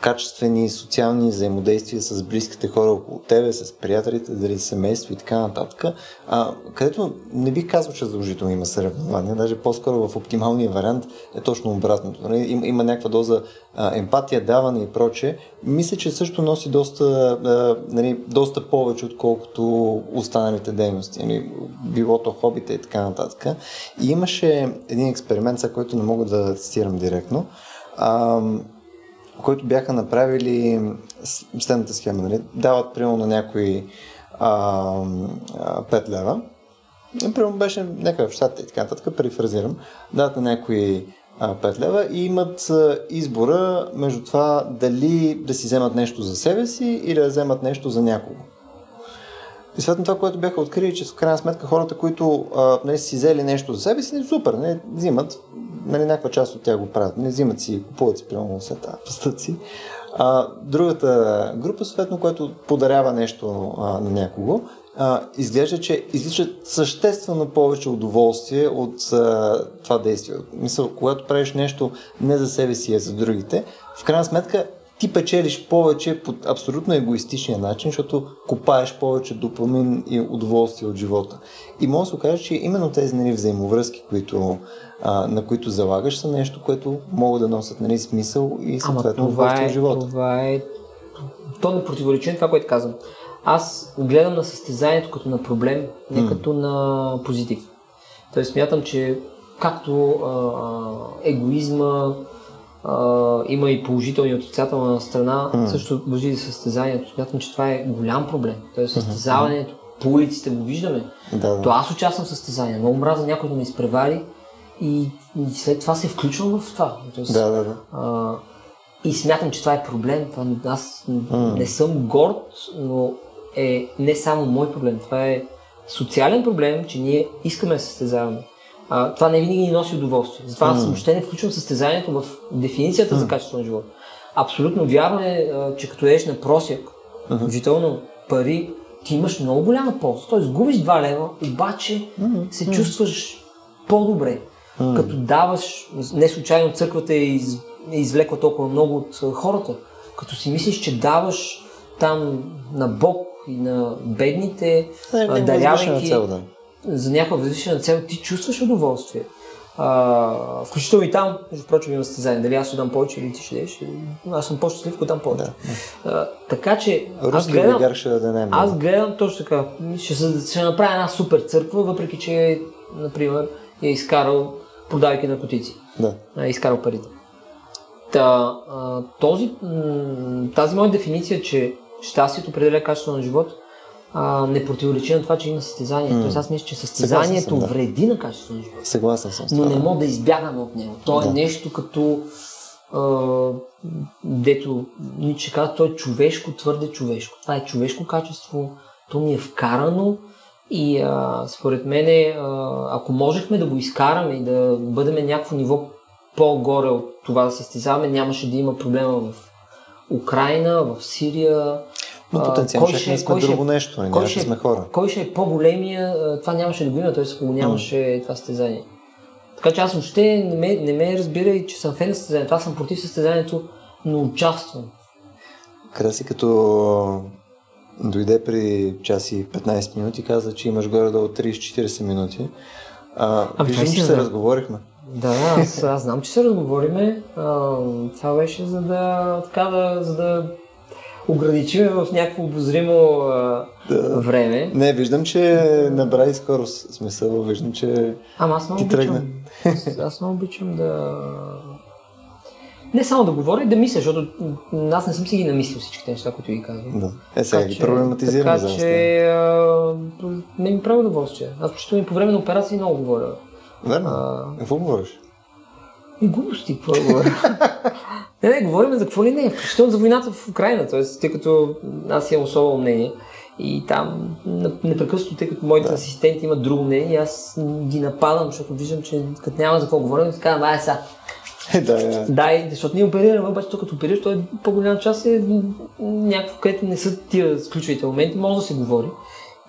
качествени социални взаимодействия с близките хора около тебе, с приятелите, дали семейство и така нататък, а, където не бих казал, че задължително има съревнования, даже по-скоро в оптималния вариант е точно обратното. Нали? Има, има някаква доза а, емпатия, даване и прочее. Мисля, че също носи доста, а, нали, доста повече, отколкото останалите дейности. Нали? Билото, хобите и така нататък. И имаше един експеримент, за който не мога да цитирам директно. А, който бяха направили следната схема. Нали? Дават примерно на а, 5 лева. Примерно беше някакъв в щата и така нататък, перифразирам. Дават на някой а, 5 лева и имат избора между това дали да си вземат нещо за себе си или да вземат нещо за някого. И след това, което бяха открили, че в крайна сметка хората, които а, нали, си взели нещо за себе си, нали, супер, нали, взимат, нали, някаква част от тях го правят, нали, взимат си, купуват си, примерно, сета, пастъци. А, другата група, съответно, която подарява нещо а, на някого, а, изглежда, че изличат съществено повече удоволствие от а, това действие. Мисъл, когато правиш нещо не за себе си, а за другите, в крайна сметка ти печелиш повече по абсолютно егоистичния начин, защото купаеш повече допамин и удоволствие от живота. И може да се окаже, че именно тези нали, взаимовръзки, които, а, на които залагаш, са нещо, което могат да носят нали, смисъл и съответно това е, от живота. това е... То не противоречи на това, което казвам. Аз гледам на състезанието като на проблем, не М. като на позитив. Тоест смятам, че както а, егоизма а, има и положителна и отрицателна страна, М. също въжи за състезанието. Смятам, че това е голям проблем. Тоест състезаването, по улиците го виждаме. Да, да. То аз участвам в състезания. Много мраза някой да ме изпревари и, и след това се включвам в това. Тоест, Да, да, да. а, и смятам, че това е проблем. Това, аз м. не съм горд, но е не само мой проблем. Това е социален проблем, че ние искаме да се състезаваме. А, това не винаги ни носи удоволствие. Затова аз въобще не включвам състезанието в дефиницията за качество на живота. Абсолютно вярно е, че като еш на просяк, включително пари, ти имаш много голяма полза. Тоест губиш 2 лева, обаче се чувстваш по-добре. Като даваш, не случайно църквата е, из, е извлекла толкова много от хората, като си мислиш, че даваш там на Бог и на бедните, Не, а, не, възвишена дарявайки цел, да. за някаква възвишена цел, ти чувстваш удоволствие. А, включително и там, между прочим, има състезание. Дали аз ще дам повече или ти ще дадеш. Аз съм по-щастлив, ако дам повече. А, така че аз гледам, ще да дадем. аз гледам точно така. Ще, ще направя една супер църква, въпреки че, например, е изкарал, продавайки наркотици. Да. А, изкарал парите. Та, а, този, тази моя дефиниция, че щастието определя качеството на живот, а, не противоречи на това, че има състезание. Тоест аз мисля, че състезанието съм, да. вреди на качеството на живота. Съгласен съм Но не мога да избягаме от него. То е Да. нещо като а, дето Ниче каза, то е човешко, твърде човешко. Това е човешко качество, то ми е вкарано и а, според мен, ако можехме да го изкараме и да бъдем някакво ниво по-горе от това да състезаваме, нямаше да има проблема в Украина, в Сирия. Но потенциално кой ще сме кой друго нещо, не кой нямаше ще- сме хора. Кой ще е по-големия, това нямаше да го има, т.е. ако нямаше това състезание. Така че аз въобще не ме, не ме разбира и че съм фен на състезанието. Аз съм против състезанието, но участвам. Краси като дойде при час и 15 минути, каза, че имаш горе-долу 30-40 минути. А, Ами, виждам, това че се знам. разговорихме. Да, аз, аз знам, че се разговориме. А, това беше за да, така да, за да ограничиме в някакво обозримо а, Да. време. Не, виждам, че набра и скорост. Смисъл, виждам, че Ама аз много Ти обичам. тръгна. Аз, аз много обичам да. Не само да говоря, да мисля, защото аз не съм си ги намислил всичките неща, които ви казвам. Да. Е, сега Така ги проблематизираме Така за че а, не ми прави удоволствие. Аз почти по време на операции много говоря. Верно. А, Какво говориш? и глупости, какво да говоря? не, не, говорим за какво ли не, включително за войната в Украина, т.е. тъй като аз имам особено мнение и там на- непрекъснато, тъй като моите асистенти имат друго мнение, аз ги нападам, защото виждам, че като няма за какво говорим, казвам, ай сега, Е, да, да. Дай, защото ние оперираме, обаче тук като оперираш, той по-голяма част е някакво, където не са тия ключовите моменти, може да се говори.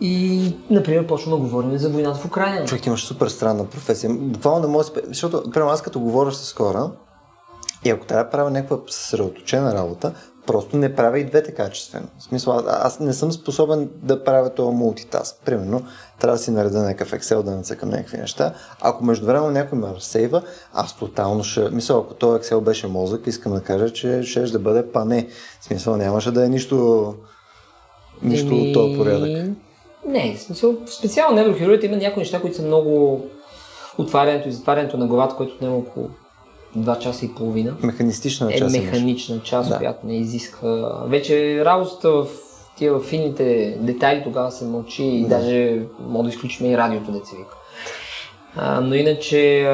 И, например, почваме да говорим за войната в Украина. Човек имаш супер странна професия. Буквално не мога да. Защото, примерно, аз като говоря с хора, и ако трябва да правя някаква съсредоточена работа, просто не правя и двете качествено. В смисъл, аз, не съм способен да правя това мултитаск. Примерно, трябва да си нареда някакъв Excel, да нацъкам някакви неща. Ако междувременно някой ме разсейва, аз тотално ще... Мисъл, ако този Excel беше мозък, искам да кажа, че ще да бъде пане. В смисъл, нямаше да е нищо... Нищо от този порядък. Не, в смисъл, специално неврохирургията има някои неща, които са много отварянето и затварянето на главата, което отнема около 2 часа и половина. Механистична Е част имаш. механична част, Да. която не изисква. Вече работата в тия в фините детайли тогава се мълчи и Да. даже може да изключим и радиото, деца вика. А, но иначе а,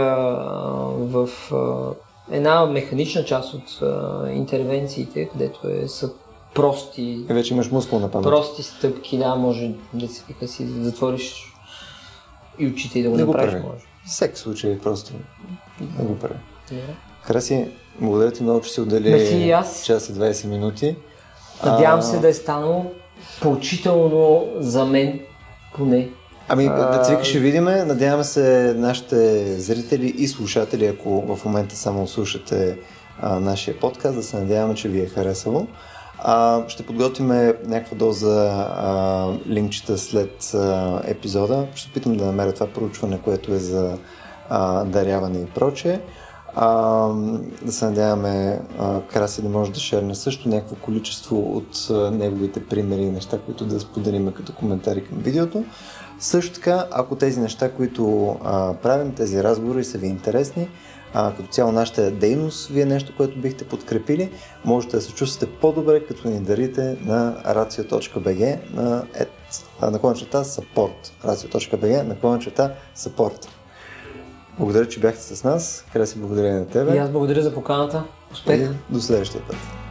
в а, една механична част от а, интервенциите, където е, са прости, И вече имаш мускулна памет. прости стъпки, да, може да се вика си затвориш и очите и да го Не го направиш, прави. може. Всеки случай просто не го прави. Добре. Хараси, благодаря ти много, че си отдели час и 20 минути. Надявам А, се да е станало поучително за мен, поне. Ами, да ти вика, ще видиме. Надяваме се нашите зрители и слушатели, ако в момента само слушате а, нашия подкаст, да се надяваме, че ви е харесало. А, ще подготвим някаква доза а, линкчета след а, епизода. Ще опитам да намеря това проучване, което е за а, даряване и прочее. А, да се надяваме а, Краси да може да шерне също някакво количество от а, неговите примери и неща, които да споделиме като коментари към видеото. Също така, ако тези неща, които а, правим, тези разговори са ви интересни, а, като цяло нашата дейност ви е нещо, което бихте подкрепили, можете да се чувствате по-добре, като ни дарите на racio.bg на наклончета support. racio.bg наклончета support. Благодаря, че бяхте с нас. Хареси, благодаря на тебе. И аз благодаря за поканата. Успех! И до следващия път.